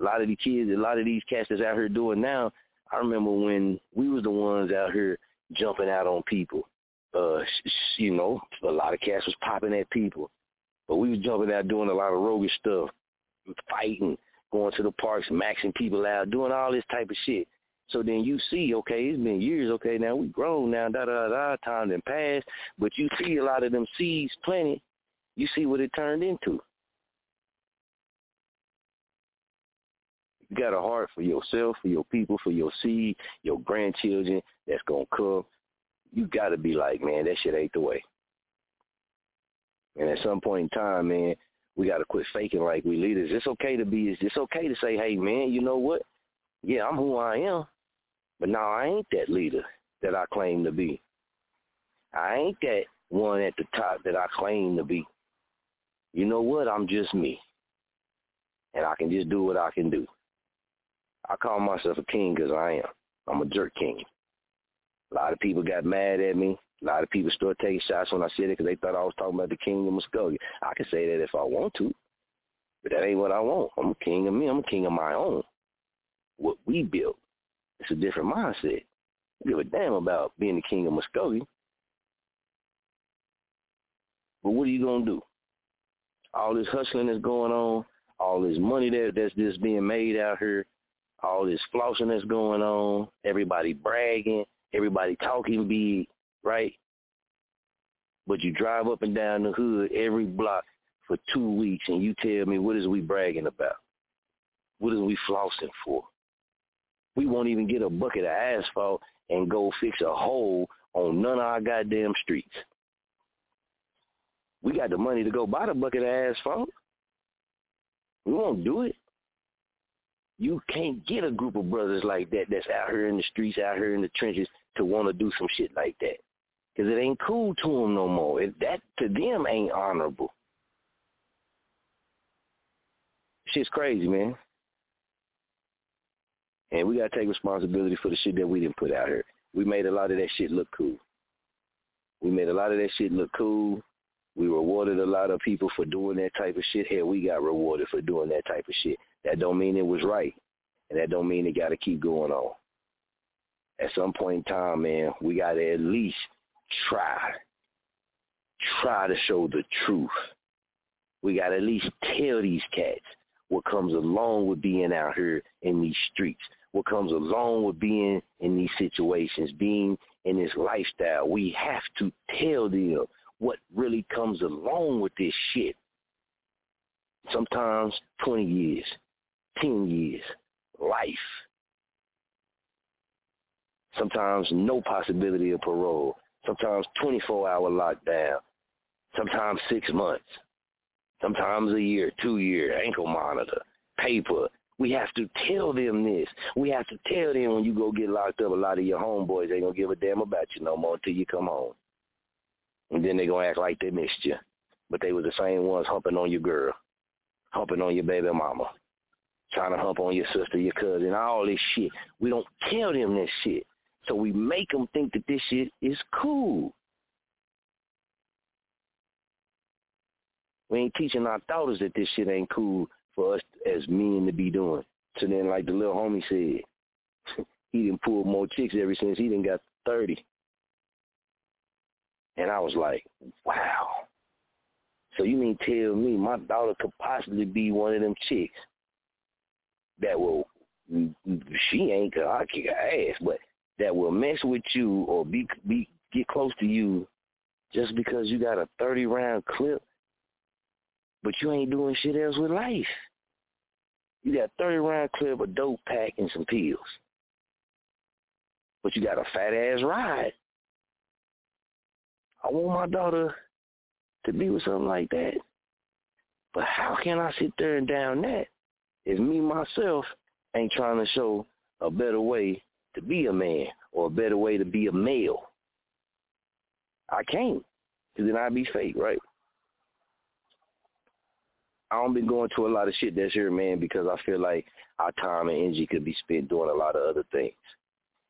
A lot of the kids, a lot of these cats that's out here doing now, I remember when we was the ones out here jumping out on people. Uh, you know, a lot of cats was popping at people, but we was jumping out doing a lot of roguish stuff, fighting, going to the parks, maxing people out, doing all this type of shit. So then you see, okay, it's been years, okay, now we grown now, da da da, time then passed, but you see a lot of them seeds planted, you see what it turned into. You got a heart for yourself, for your people, for your seed, your grandchildren that's gonna come. You gotta be like, man, that shit ain't the way. And at some point in time, man, we gotta quit faking like we leaders. It's okay to be. It's okay to say, hey, man, you know what? Yeah, I'm who I am, but now I ain't that leader that I claim to be. I ain't that one at the top that I claim to be. You know what? I'm just me. And I can just do what I can do. I call myself a king because I am. I'm a jerk king. A lot of people got mad at me. A lot of people started taking shots when I said it because they thought I was talking about the king of Muskogee. I can say that if I want to, but that ain't what I want. I'm a king of me. I'm a king of my own. What we built. It's a different mindset. I give a damn about being the king of Muskogee. But what are you to do? All this hustling that's going on, all this money that that's just being made out here, all this flossing that's going on, everybody bragging, everybody talking big, right? But you drive up and down the hood every block for two weeks and you tell me what is we bragging about? What is we flossing for? We won't even get a bucket of asphalt and go fix a hole on none of our goddamn streets. We got the money to go buy the bucket of asphalt. We won't do it. You can't get a group of brothers like that that's out here in the streets, out here in the trenches to want to do some shit like that. Because it ain't cool to them no more. It, that to them ain't honorable. Shit's crazy, man. And we gotta take responsibility for the shit that we didn't put out here. We made a lot of that shit look cool. We made a lot of that shit look cool. We rewarded a lot of people for doing that type of shit. Hell, we got rewarded for doing that type of shit. That don't mean it was right. And that don't mean it got to keep going on. At some point in time, man, we got to at least try. Try to show the truth. We got to at least tell these cats what comes along with being out here in these streets, what comes along with being in these situations, being in this lifestyle. We have to tell them what really comes along with this shit. Sometimes 20 years, 10 years, life. Sometimes no possibility of parole. Sometimes 24-hour lockdown. Sometimes six months. Sometimes a year, two year, ankle monitor, paper. We have to tell them this. We have to tell them when you go get locked up, a lot of your homeboys ain't going to give a damn about you no more until you come home. And then they going to act like they missed you. But they were the same ones humping on your girl, humping on your baby mama, trying to hump on your sister, your cousin, all this shit. We don't tell them this shit. So we make them think that this shit is cool. We ain't teaching our daughters that this shit ain't cool for us as men to be doing. So then, like the little homie said, he didn't pull more chicks ever since he didn't got 30. And I was like, wow. So you mean tell me my daughter could possibly be one of them chicks that will, she ain't gonna I kick her ass, but that will mess with you or be be get close to you just because you got a 30 round clip, but you ain't doing shit else with life. You got 30 round clip, a dope pack, and some pills. But you got a fat ass ride. I want my daughter to be with something like that. But how can I sit there and down that if me myself ain't trying to show a better way to be a man or a better way to be a male? I can't, because then I'd be fake, right? I don't been going to a lot of shit this year, man, because I feel like our time and energy could be spent doing a lot of other things.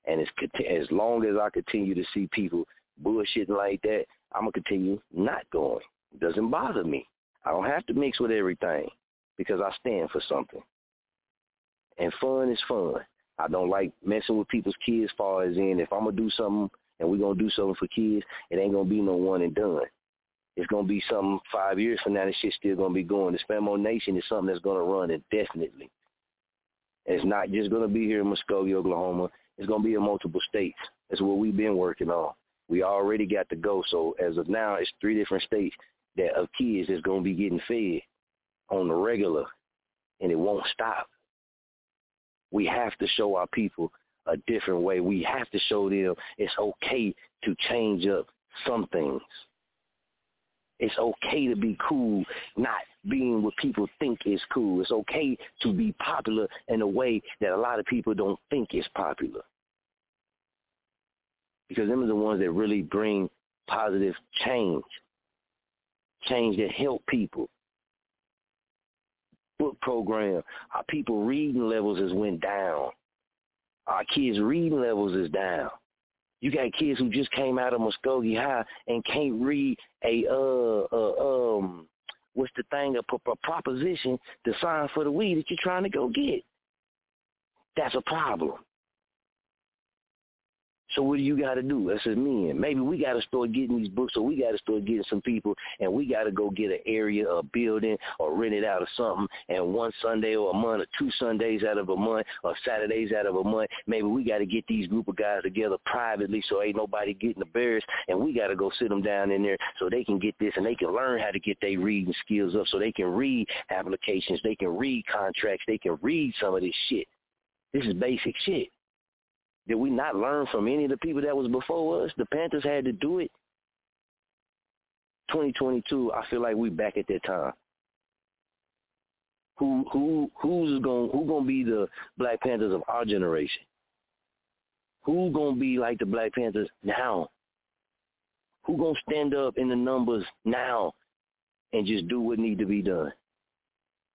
And as as long as I continue to see people bullshitting like that, I'm gonna continue not going. It doesn't bother me. I don't have to mix with everything because I stand for something. And fun is fun. I don't like messing with people's kids far as in if I'm gonna do something and we're gonna do something for kids, it ain't gonna be no one and done. It's gonna be something five years from now. This shit's still gonna be going. The Famo Nation is something that's gonna run indefinitely. It's not just gonna be here in Muskogee, Oklahoma. It's gonna be in multiple states. That's what we've been working on. We already got to go. So as of now, it's three different states that of kids that's gonna be getting fed on the regular, and it won't stop. We have to show our people a different way. We have to show them it's okay to change up some things. It's okay to be cool, not being what people think is cool. It's okay to be popular in a way that a lot of people don't think is popular. Because them are the ones that really bring positive change. Change that help people. Book program. Our people reading levels has went down. Our kids reading levels is down. You got kids who just came out of Muskogee High and can't read a uh, uh um what's the thing a, a proposition sign for the weed that you're trying to go get. That's a problem. So what do you got to do as a men? Maybe we got to start getting these books, or we got to start getting some people, and we got to go get an area, a building, or rent it out or something. And one Sunday or a month, or two Sundays out of a month, or Saturdays out of a month, maybe we got to get these group of guys together privately, so ain't nobody getting embarrassed, and we got to go sit them down in there so they can get this, and they can learn how to get their reading skills up, so they can read applications, they can read contracts, they can read some of this shit. This is basic shit. Did we not learn from any of the people that was before us? The Panthers had to do it. 2022, I feel like we back at that time. Who who who's going who gonna be the Black Panthers of our generation? Who gonna be like the Black Panthers now? Who gonna stand up in the numbers now and just do what need to be done?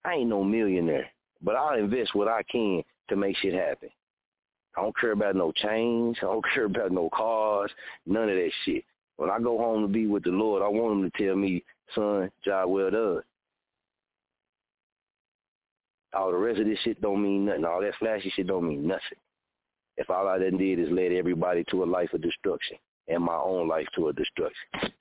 I ain't no millionaire, but I'll invest what I can to make shit happen. I don't care about no change. I don't care about no cars. None of that shit. When I go home to be with the Lord, I want him to tell me, son, job well done. All the rest of this shit don't mean nothing. All that flashy shit don't mean nothing. If all I done did is led everybody to a life of destruction and my own life to a destruction.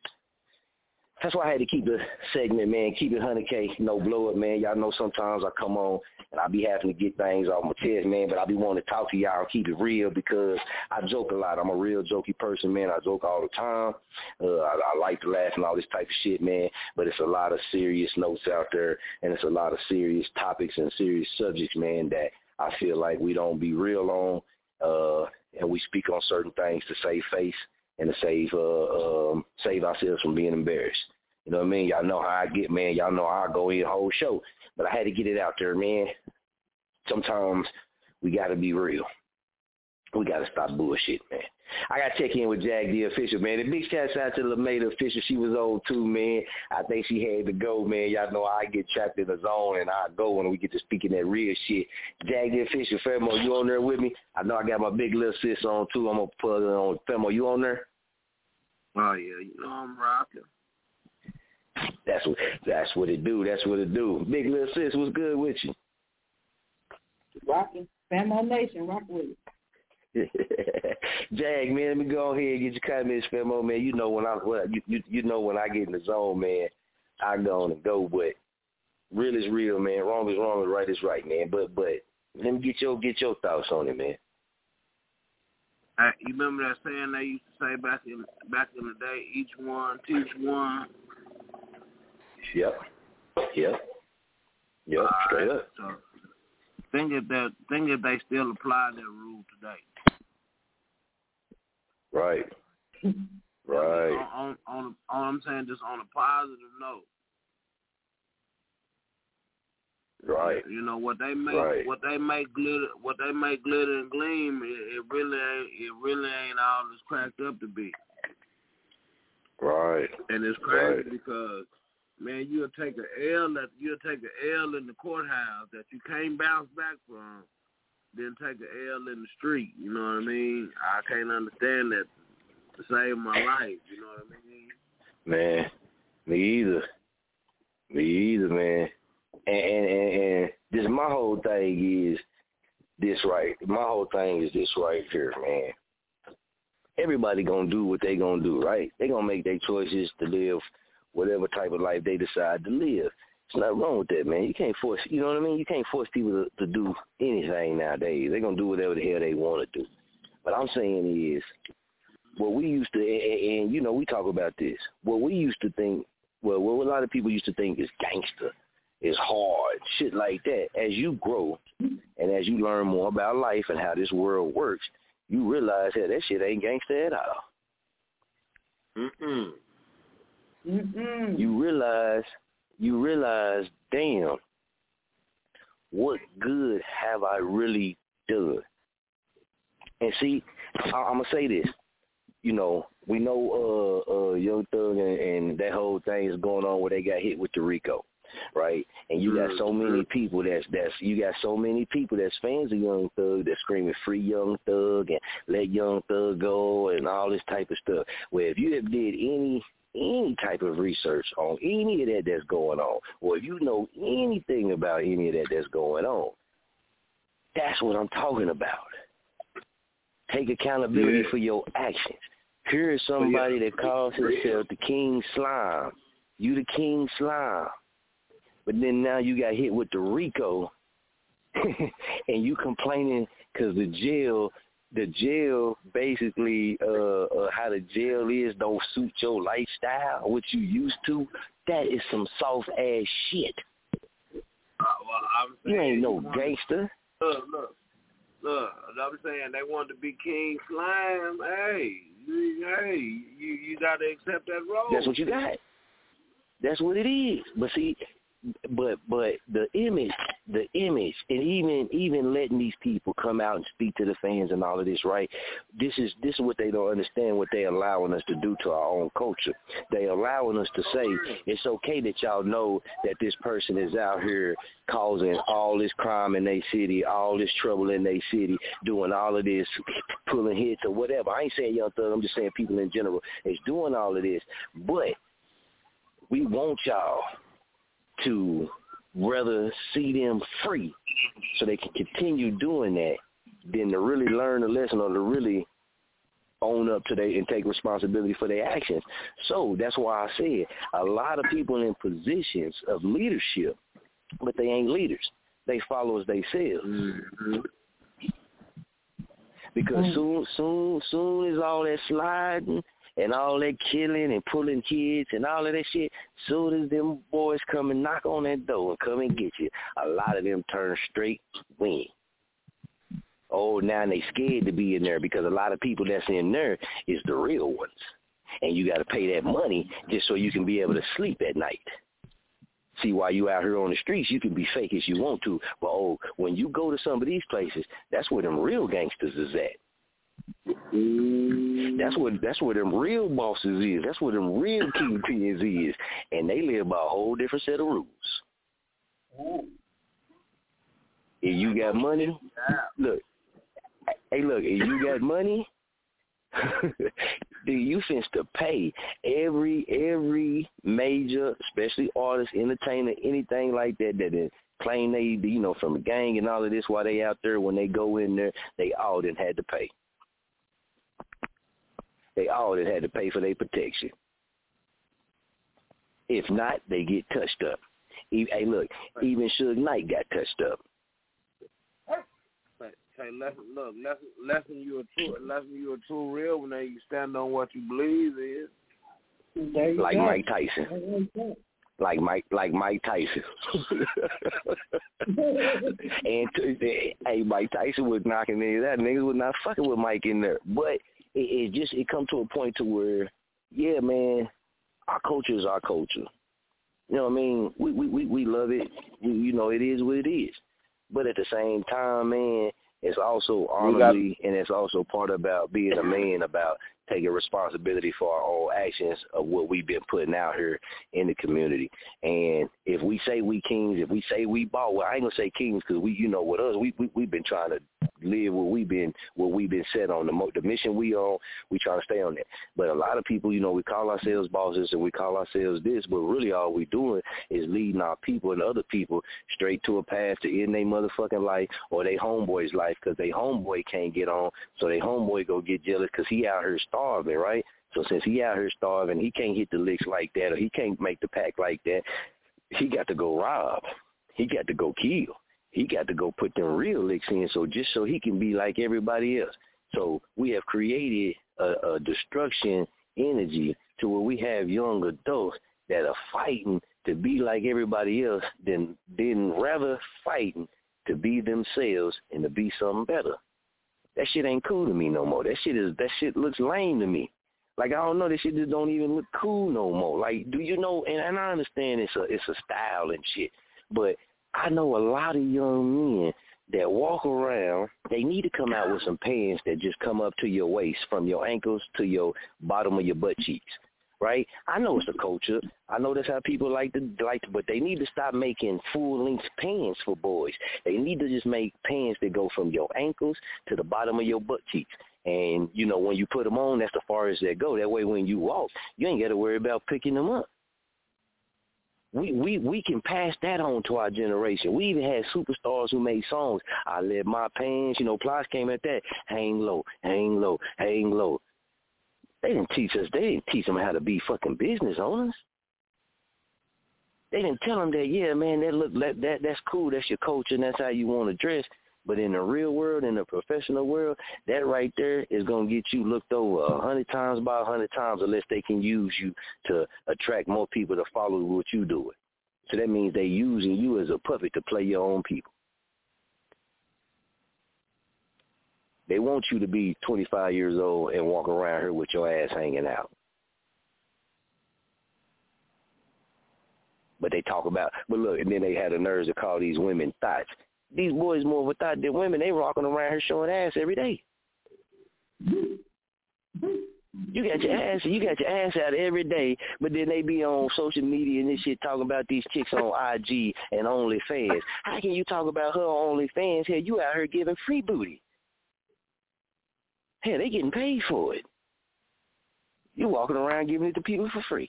That's why I had to keep the segment, man. Keep it 100K, no blow up, man. Y'all know sometimes I come on and I be having to get things off my chest, man, but I be wanting to talk to y'all and keep it real because I joke a lot. I'm a real jokey person, man. I joke all the time. Uh, I, I like to laugh and all this type of shit, man, but it's a lot of serious notes out there and it's a lot of serious topics and serious subjects, man, that I feel like we don't be real on, uh, and we speak on certain things to save face and to save uh, um, save ourselves from being embarrassed. You know what I mean? Y'all know how I get, man. Y'all know how I go in the whole show. But I had to get it out there, man. Sometimes we got to be real. We got to stop bullshit, man. I got to check in with Jag the official, man. The big shout out to LaMay official. She was old too, man. I think she had to go, man. Y'all know I get trapped in the zone and I go when we get to speaking that real shit. Jag the official, Famo, you on there with me? I know I got my big little sis on too. I'm gonna put it on. Famo, you on there? Oh yeah, you know I'm rocking. That's what that's what it do. That's what it do. Big little sis, what's good with you? Rocking. Famo Nation, rock with it. Jag, man, let me go ahead and get your comments, Famo, man. You know when I well, you, you you know when I get in the zone, man, I go on and go, but real is real, man. Wrong is wrong, and right is right, man. But but let me get your get your thoughts on it, man. Uh, you remember that saying they used to say back in back in the day, each one teach one. Yep. Yep. Yep. All Straight right, up. So think if that think if they still apply that rule today. Right. Right. On, on, on, on I'm saying just on a positive note. Right. You know what they make Right. what they make glitter what they make glitter and gleam it, it really ain't it really ain't all it's cracked up to be. Right. And it's crazy Right. because man, you'll take a L that you'll take a L in the courthouse that you can't bounce back from, then take a L in the street. You know what I mean? I can't understand that to save my life. You know what I mean? Man, me either. Me either, man. And and, and, this my whole thing is this right. My whole thing is this right here, man. Everybody gonna do what they gonna do, right? They gonna make their choices to live whatever type of life they decide to live. It's not wrong with that, man. You can't force, you know what I mean? You can't force people to, to do anything nowadays. They're gonna do whatever the hell they want to do. What I'm saying is, what we used to, and, and you know, we talk about this. What we used to think, well, what a lot of people used to think is gangster, is hard, shit like that. As you grow, and as you learn more about life and how this world works, you realize that that shit ain't gangster at all. Mm-mm. Mm-mm. You realize, you realize, damn, what good have I really done? And see, I, I'm gonna say this. You know, we know uh uh Young Thug and, and that whole thing is going on where they got hit with the Rico, right? And you got so many people that's that's you got so many people that's fans of Young Thug that's screaming free Young Thug and let Young Thug go and all this type of stuff. Where if you have did any any type of research on any of that that's going on, or if you know anything about any of that that's going on, that's what I'm talking about. Take accountability Yeah. for your actions. Here is somebody that calls himself the King Slime. You the King Slime. But then now you got hit with the Rico, and you complaining because the jail, the jail basically, uh, uh, how the jail is don't suit your lifestyle, what you used to. That is some soft ass shit. Uh, well, I'm You ain't no gangster. Look, look, look. I'm saying they want to be King Slime. Hey, hey, you you got to accept that role. That's what you got. That's what it is. But see, but but the image, the image, and even even letting these people come out and speak to the fans and all of this, right? This is this is what they don't understand. What they allowing us to do to our own culture. They allowing us to say it's okay that y'all know that this person is out here causing all this crime in their city, all this trouble in their city, doing all of this, pulling hits or whatever. I ain't saying Young Thug. I'm just saying people in general is doing all of this, but we want y'all to rather see them free so they can continue doing that than to really learn the lesson or to really own up to their and take responsibility for their actions. So that's why I said a lot of people in positions of leadership, but they ain't leaders. They followers themselves. Mm-hmm. Because soon, soon, soon as all that sliding and all that killing and pulling kids and all of that shit, soon as them boys come and knock on that door and come and get you, a lot of them turn straight wing. Oh, now they scared to be in there because a lot of people that's in there is the real ones. And you got to pay that money just so you can be able to sleep at night. See, while you out here on the streets, you can be fake as you want to. But, oh, when you go to some of these places, that's where them real gangsters is at. That's what that's where them real bosses is. That's where them real kingpins is, and they live by a whole different set of rules. If you got money, look. Hey, look. If you got money, dude, you finna to pay every every major, especially artist, entertainer, anything like that that is claim they, you know, from a gang and all of this while they out there. When they go in there, they all didn't had to pay. They all that had to pay for their protection. If not, they get touched up. Hey, look, even Suge Knight got touched up. Say, lesson, look, lesson, lesson you a true, lesson you a true real when they stand on what you believe is. Like Mike Tyson. Like Mike, like Mike Tyson. and t- hey, Mike Tyson was knocking niggas out. Niggas was not fucking with Mike in there, but it, it just it come to a point to where, yeah, man, our culture is our culture. You know what I mean? We we we, we love it. We, you know, it is what it is. But at the same time, man, it's also honorably and it's also part about being a man about taking responsibility for our own actions of what we've been putting out here in the community. And if we say we kings, if we say we ball, well, I ain't gonna say kings because we, you know, with us, we, we we've been trying to live what we've been what we've been set on the mo- the mission we on. We try to stay on that. But a lot of people, you know, we call ourselves bosses and we call ourselves this, but really all we doing is leading our people and other people straight to a path to end their motherfucking life or their homeboy's life because they homeboy can't get on, so they homeboy go get jealous because he out here starving, right? So since he out here starving, he can't hit the licks like that or he can't make the pack like that. He got to go rob. He got to go kill he got to go put them real licks in so just so he can be like everybody else. So we have created a, a destruction energy to where we have young adults that are fighting to be like everybody else than than rather fighting to be themselves and to be something better. That shit ain't cool to me no more. That shit is that shit looks lame to me. Like I don't know, that shit just don't even look cool no more. Like, do you know? And, and I understand it's a it's a style and shit, but I know a lot of young men that walk around, they need to come out with some pants that just come up to your waist from your ankles to your bottom of your butt cheeks. Right? I know it's a culture. I know that's how people like to like to, but they need to stop making full length pants for boys. They need to just make pants that go from your ankles to the bottom of your butt cheeks. And you know, when you put them on, that's the farthest they go. That way, when you walk, you ain't got to worry about picking them up we we we can pass that on to our generation. We even had superstars who made songs. I let my pants, you know, Plies came at that. Hang low, hang low, hang low. They didn't teach us. They didn't teach them how to be fucking business owners. They didn't tell them that. Yeah, man, that look that, that that's cool. That's your culture, and that's how you want to dress. But in the real world, in the professional world, that right there is going to get you looked over a hundred times by a hundred times unless they can use you to attract more people to follow what you doing. So that means they using you as a puppet to play your own people. They want you to be 25 years old and walk around here with your ass hanging out. But they talk about, but look, and then they had the nerves to call these women thoughts. These boys more without than women. They rocking around here showing ass every day. You got your ass, you got your ass out every day, but then they be on social media and this shit talking about these chicks on IG and OnlyFans. How can you talk about her on OnlyFans? Hell, you out here giving free booty. Hell, they getting paid for it. You walking around giving it to people for free.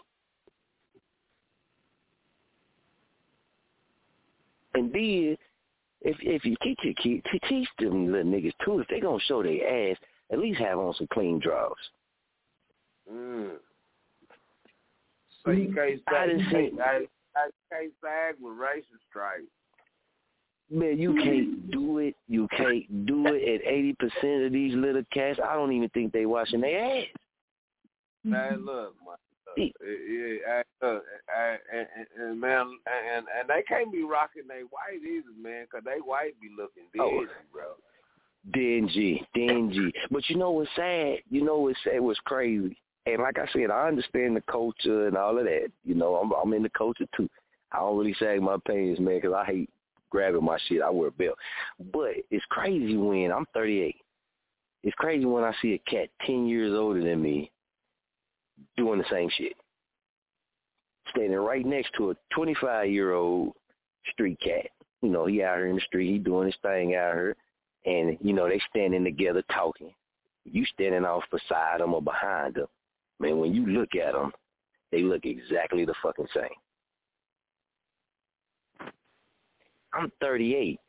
And then, if if you teach your kid, to teach them little niggas too, if they gonna show their ass, at least have on some clean drawers. Mm. So you can't I didn't can't, I, I can't sag with racist stripes. Man, you can't do it. You can't do it. At eighty percent of these little cats, I don't even think they washing their ass. Man, look, yeah, uh, look, and, and, man, and and they can't be rocking they white either, man, 'cause they white be looking Oh. dingy, bro. Dingy, dingy. But you know what's sad? You know what's sad? What's crazy? And like I said, I understand the culture and all of that. You know, I'm I'm in the culture too. I don't really sag my pants, man, 'cause I hate grabbing my shit. I wear a belt. But it's crazy when I'm 38. It's crazy when I see a cat 10 years older than me doing the same shit. Standing right next to a 25 year old street cat. You know, he out here in the street, he doing his thing out here, and you know they standing together talking. You standing off beside them or behind them. Man, when you look at them, they look exactly the fucking same. I'm 38.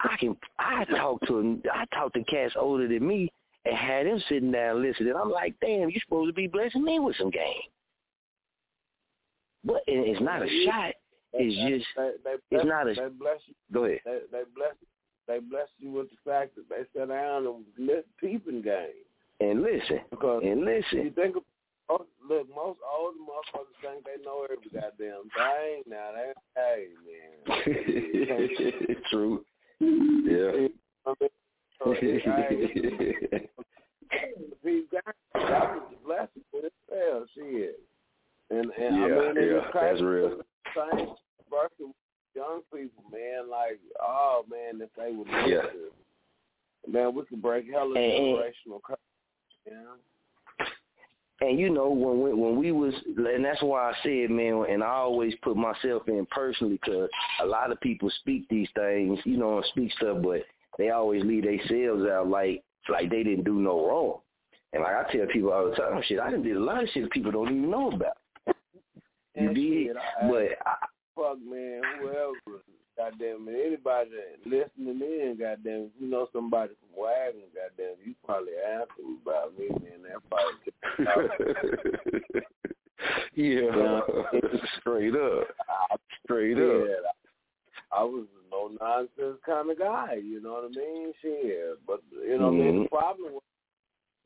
I can I talk to I talk to cats older than me and had them sitting down listening. I'm like, damn, you supposed to be blessing me with some game. But it's not a shot. It's They- just they, they it's not a- They bless you. go ahead. They, they bless. They bless you with the fact that they sit down and listen peeping game. And listen. Because And listen. you think of, oh, look, most older motherfuckers think they know every goddamn thing. Now they, hey man, True. Yeah. I mean, so, hey, These guys, that was a blessing for itself, shit. And and I Yeah, mean, yeah, that's real. Same versus young people, man. Like, oh man, if they would listen, Yeah. man, we could break hella And- and- generational curse. You know? And you know when we, when we was, and that's why I said, man, and I always put myself in personally because a lot of people speak these things, you know, and speak stuff, but they always leave themselves out like like they didn't do no wrong. And like I tell people all the time, shit, I done did a lot of shit people don't even know about. You And did, shit, I- but I, fuck man, whoever, goddamn it, anybody that listening in, goddamn, if you know somebody from Wagon, goddamn, you probably asked them about me, man. That probably yeah, uh, straight up, straight up. Yeah, I was no nonsense kind of guy, you know what I mean? Shit, but you know, what I mean, the mm-hmm. problem was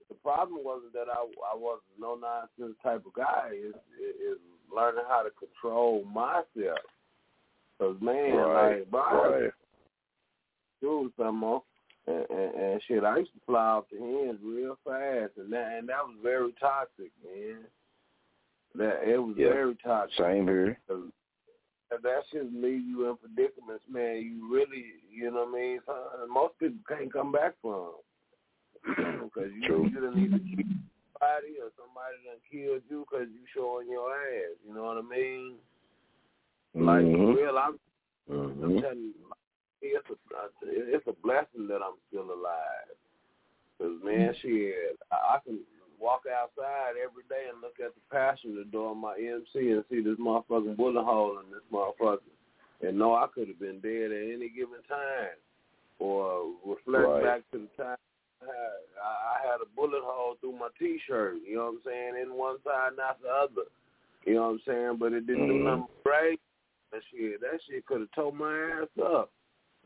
the problem wasn't that I I was no nonsense type of guy. Is is learning how to control myself. Cause man, Right, like, bro, right. do some more. And, and, and shit, I used to fly off the hands real fast, and that and that was very toxic, man. That it was Yeah. very toxic. Same here. Cause that shit leave you in predicaments, man. You really, you know what I mean? Most people can't come back from because you True. either need to keep somebody or somebody done killed you because you showing your ass. You know what I mean? Like Mhm. for real, I'm, I'm Mhm. telling you, it's a it's a blessing that I'm still alive. Cause man, shit, I, I can walk outside every day and look at the passenger door of my MC and see this motherfucking bullet hole in this motherfucker, and know I could have been dead at any given time, or reflect Right. back to the time I had, I had a bullet hole through my T-shirt. You know what I'm saying? In one side, not the other. You know what I'm saying? But it didn't do Mhm. nothing great. That shit, that shit could have tore my ass up.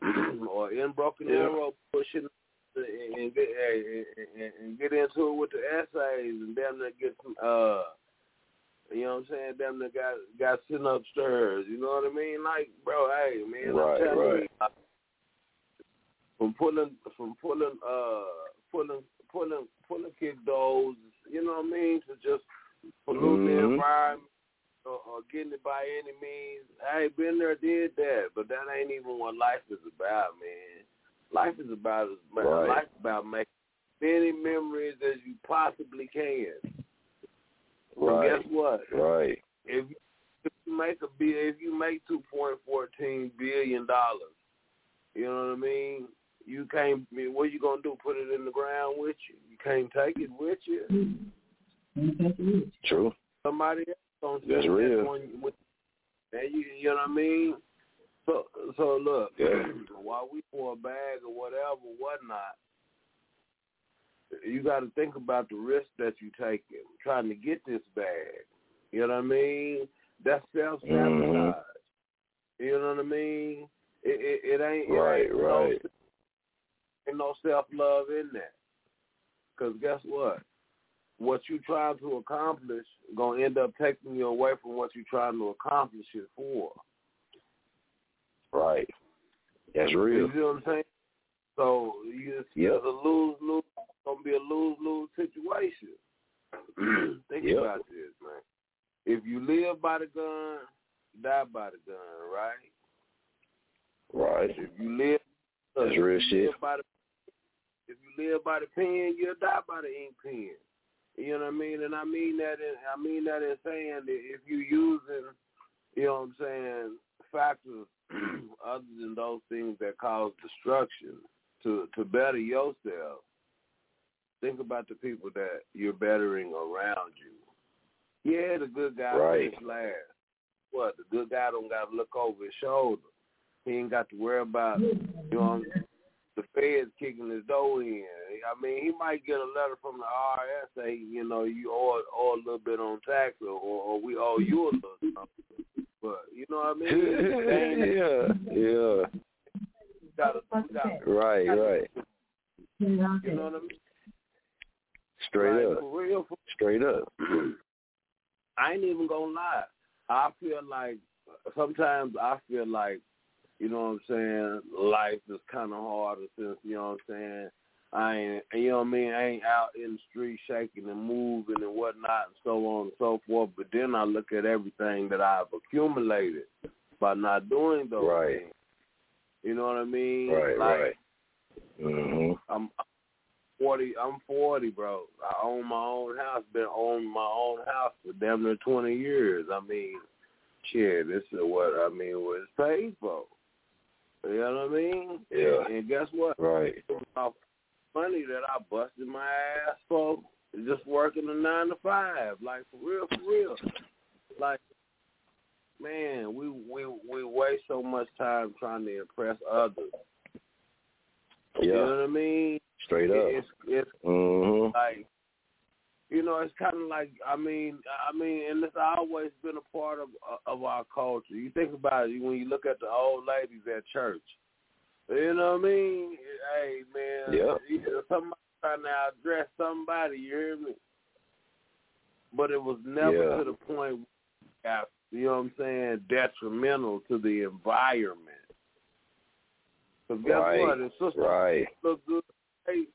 or in Broken Yeah. Arrow pushing and, get and, and, get into it with the essays and damn near get some uh you know what I'm saying, damn near got got sitting upstairs, you know what I mean? Like, bro, hey man, Right, I'm telling right. you from pulling from pulling uh pulling pulling pulling kick doors, you know what I mean, to just polluting the Mhm. environment or, or getting it by any means. I ain't been there, did that, but that ain't even what life is about, man. Life is about Right. life about making many memories as you possibly can. And Right. guess what? Right. If you if you make a bi- if you make two point fourteen billion dollars, you know what I mean. You can't. What you gonna do? Put it in the ground with you? You can't take it with you. True. Somebody else gonna That's take real. that one with. And you, you know what I mean. So, so look, while we for a bag or whatever, whatnot, you got to think about the risk that you taking trying to get this bag. You know what I mean? That's self sabotage. Mhm. You know what I mean? It it, it ain't it Right, ain't right. No, ain't no self love in that. Cause guess what? What you trying to accomplish gonna end up taking you away from what you trying to accomplish it for. Right. That's real. You see what I'm saying? So you Yep. it's a lose lose gonna be a lose lose situation. Think Yep. about this, man. If you live by the gun, die by the gun, right? Right. If you live That's if real shit. live by the, if you live by the pen, you'll die by the ink pen. You know what I mean? And I mean that in I mean that in saying that if you using, you know what I'm saying, factors other than those things that cause destruction to to better yourself, think about the people that you're bettering around you. Yeah, the good guy Right. finished last. What? The good guy don't got to look over his shoulder. He ain't got to worry about you know feds kicking his door in. I mean, he might get a letter from the IRS say, you know, you owe, owe a little bit on tax, or, or we owe you a little something. But you know what I mean? Yeah. Yeah. gotta, gotta, Right. Right. you know what I mean? Straight Like, up. For real, for Straight up. I ain't even gonna lie. I feel like sometimes I feel like, you know what I'm saying, life is kind of harder since, you know what I'm saying, I ain't, you know what I mean, I ain't out in the street shaking and moving and whatnot and so on and so forth. But then I look at everything that I've accumulated by not doing those Right. things. You know what I mean? Right. like, Right. Mhm. I'm forty. I'm forty, bro. I own my own house. Been owning my own house for damn near twenty years. I mean, shit. This is what I mean. What it's paid for. You know what I mean? Yeah. And guess what? Right. Money that I busted my ass for just working a nine to five. Like for real, for real. Like, man, we we we waste so much time trying to impress others. Yeah. You know what I mean? Straight up. It's it's Mhm. like you know, it's kind of like I mean, I mean, and it's always been a part of of our culture. You think about it when you look at the old ladies at church. You know what I mean? Hey man, Yeah. you know, somebody trying to address somebody. You hear me? But it was never Yeah. to the point. Where, you know what I'm saying? Detrimental to the environment. Because guess Right. what? If sister Right. look good, hey,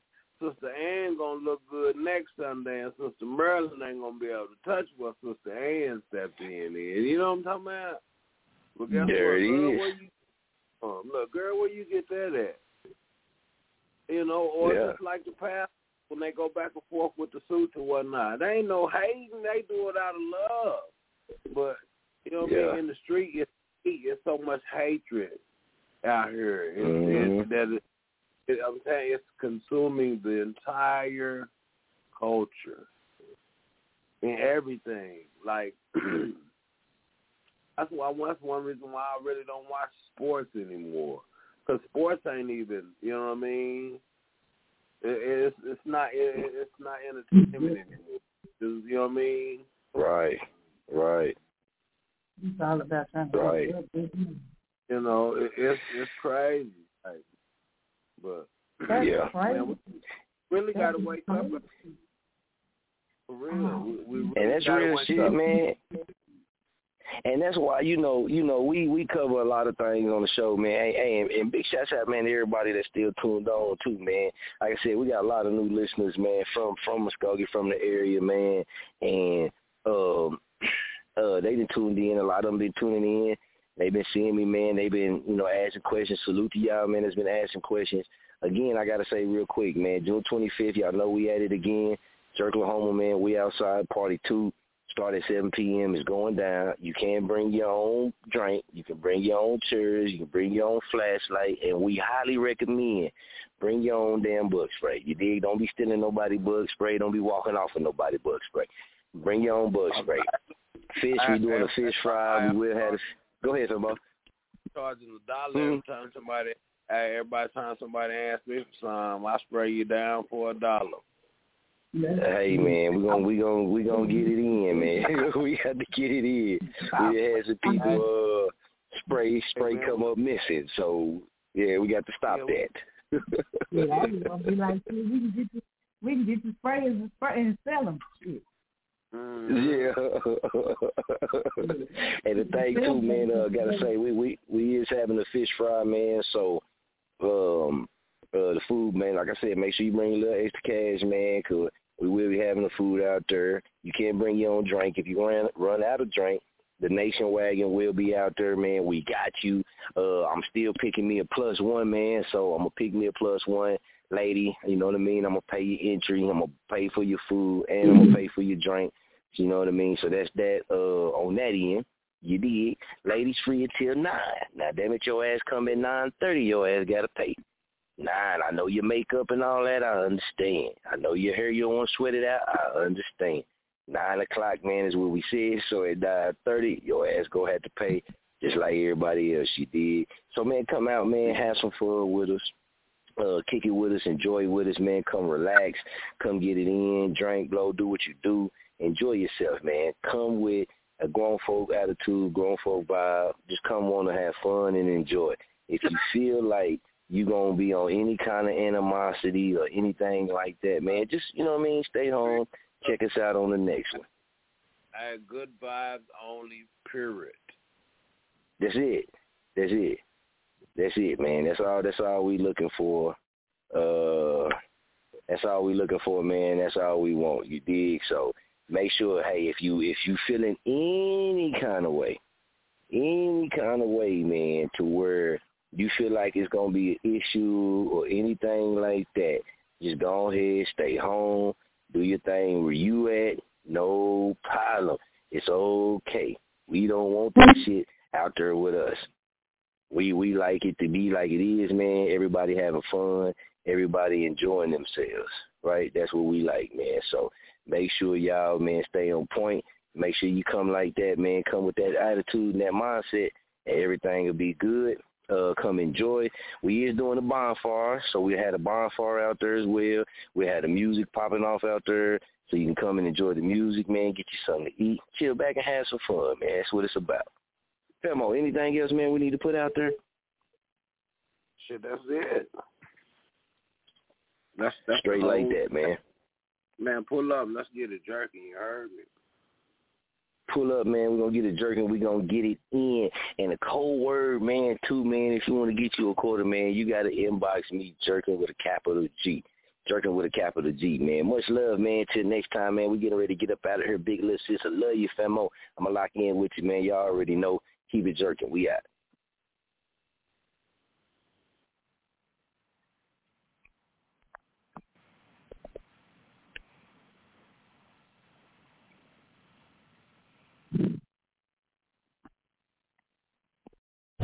Sister Ann gonna look good next Sunday, and Sister Merlin ain't gonna be able to touch what Sister Ann stepped in. You know what I'm talking about? But guess There what, girl. Where you, um, look, girl, where you get that at? You know, or Yeah. just like the past when they go back and forth with the suits and whatnot. They ain't no hating. They do it out of love. But you know what I mean? In the street, it's it's so much hatred out here. It's, Mhm. it's, that it, it, I'm saying it's consuming the entire culture and everything. Like that's why that's one reason why I really don't watch sports anymore. Cause sports ain't even, you know what I mean? It, it's it's not it, it's not entertainment mm-hmm. anymore. You know what I mean? Right. Right. It's all about trying to Right. You know, it, it's it's crazy. Like, but That's Yeah. crazy. man, we really got to wake up. For real, we, we really And that's real shit, up. man. And that's why you know, you know, we we cover a lot of things on the show, man. Hey, hey, and, and big shouts out, man, to everybody that's still tuned on too, man. Like I said, we got a lot of new listeners, man, from from Muskogee, from the area, man. And um, Uh, they been tuned in. A lot of them been tuning in. They've been seeing me, man. They've been, you know, asking questions. Salute to y'all, man. That's been asking questions. Again, I gotta say real quick, man. June 25th, y'all know we at it again. Oklahoma, man. We outside party two. Start at 7 p.m. It's going down. You can bring your own drink. You can bring your own chairs. You can bring your own flashlight. And we highly recommend bring your own damn bug spray. You dig? Don't be stealing nobody bug spray. Don't be walking off with nobody bug spray. Bring your own bug spray. Fish, we doing a fish fry. We will have. A, go ahead, Famo. Charging a dollar Mm-hmm. time somebody, hey, every time somebody asks me for some, I spray you down for a dollar. Hey man, we gonna we gonna we gonna get it in, man. we got to get it in. We had some people uh spray spray come up missing, so yeah, we got to stop that. Yeah, I was gonna be like, we can get the we can get the sprayers and spray and sell them. Shit. Yeah. and the thing too, man, uh, gotta say we we we is having a fish fry, man. So, um, uh, the food, man. Like I said, make sure you bring a little extra cash, man, 'cause we will be having the food out there. You can't bring your own drink if you run run out of drink. The Nation Wagon will be out there, man. We got you. Uh, I'm still picking me a plus one, man. So I'm gonna pick me a plus one lady. You know what I mean? I'm gonna pay your entry. I'm gonna pay for your food, and I'm gonna pay for your drink. You know what I mean? So that's that. Uh, on that end, you did. Ladies free until nine. Now, damn it, your ass come at nine thirty. Your ass gotta pay. Nine. I know your makeup and all that. I understand. I know your hair. You don't want to sweat it out. I understand. Nine o'clock, man, is what we said. So at nine thirty, your ass go have to pay just like everybody else. You did. So man, come out, man. Have some fun with us uh, kick it with us, enjoy it with us, man. Come relax, come get it in, drink, blow, do what you do, enjoy yourself, man. Come with a grown folk attitude, grown folk vibe. Just come want to have fun and enjoy. If you feel like you gonna be on any kind of animosity or anything like that, man, just you know what I mean. Stay home. Check us out on the next one. Hey, good vibes only, period. That's it. That's it. That's it, man. That's all. That's all we looking for. Uh, that's all we looking for, man. That's all we want. You dig? So make sure, hey, if you if you feeling any kind of way, any kind of way, man, to where you feel like it's gonna be an issue or anything like that, just go ahead, stay home, do your thing where you at. No problem. It's okay. We don't want that mm-hmm. shit out there with us. We we like it to be like it is, man. Everybody having fun, everybody enjoying themselves, right? That's what we like, man. So make sure y'all, man, stay on point. Make sure you come like that, man. Come with that attitude and that mindset, and everything will be good. Uh, come enjoy. We is doing a bonfire, so we had a bonfire out there as well. We had the music popping off out there, so you can come and enjoy the music, man. Get you something to eat, chill back, and have some fun, man. That's what it's about. Famo, anything else, man, we need to put out there? Shit, that's it. That's, that's Straight like that, man. Man, pull up. Let's get it jerky. You heard me? Pull up, man. We're going to get it jerking. We're going to get it in. And a cold word, man, too, man, if you want to get you a quarter, man, you got to inbox me jerking with a capital G. Jerking with a capital G, man. Much love, man. Till next time, man. We getting ready to get up out of here. Big little sis. I love you, Famo. I'm going to lock in with you, man. Y'all already know. Keep it jerking. We out.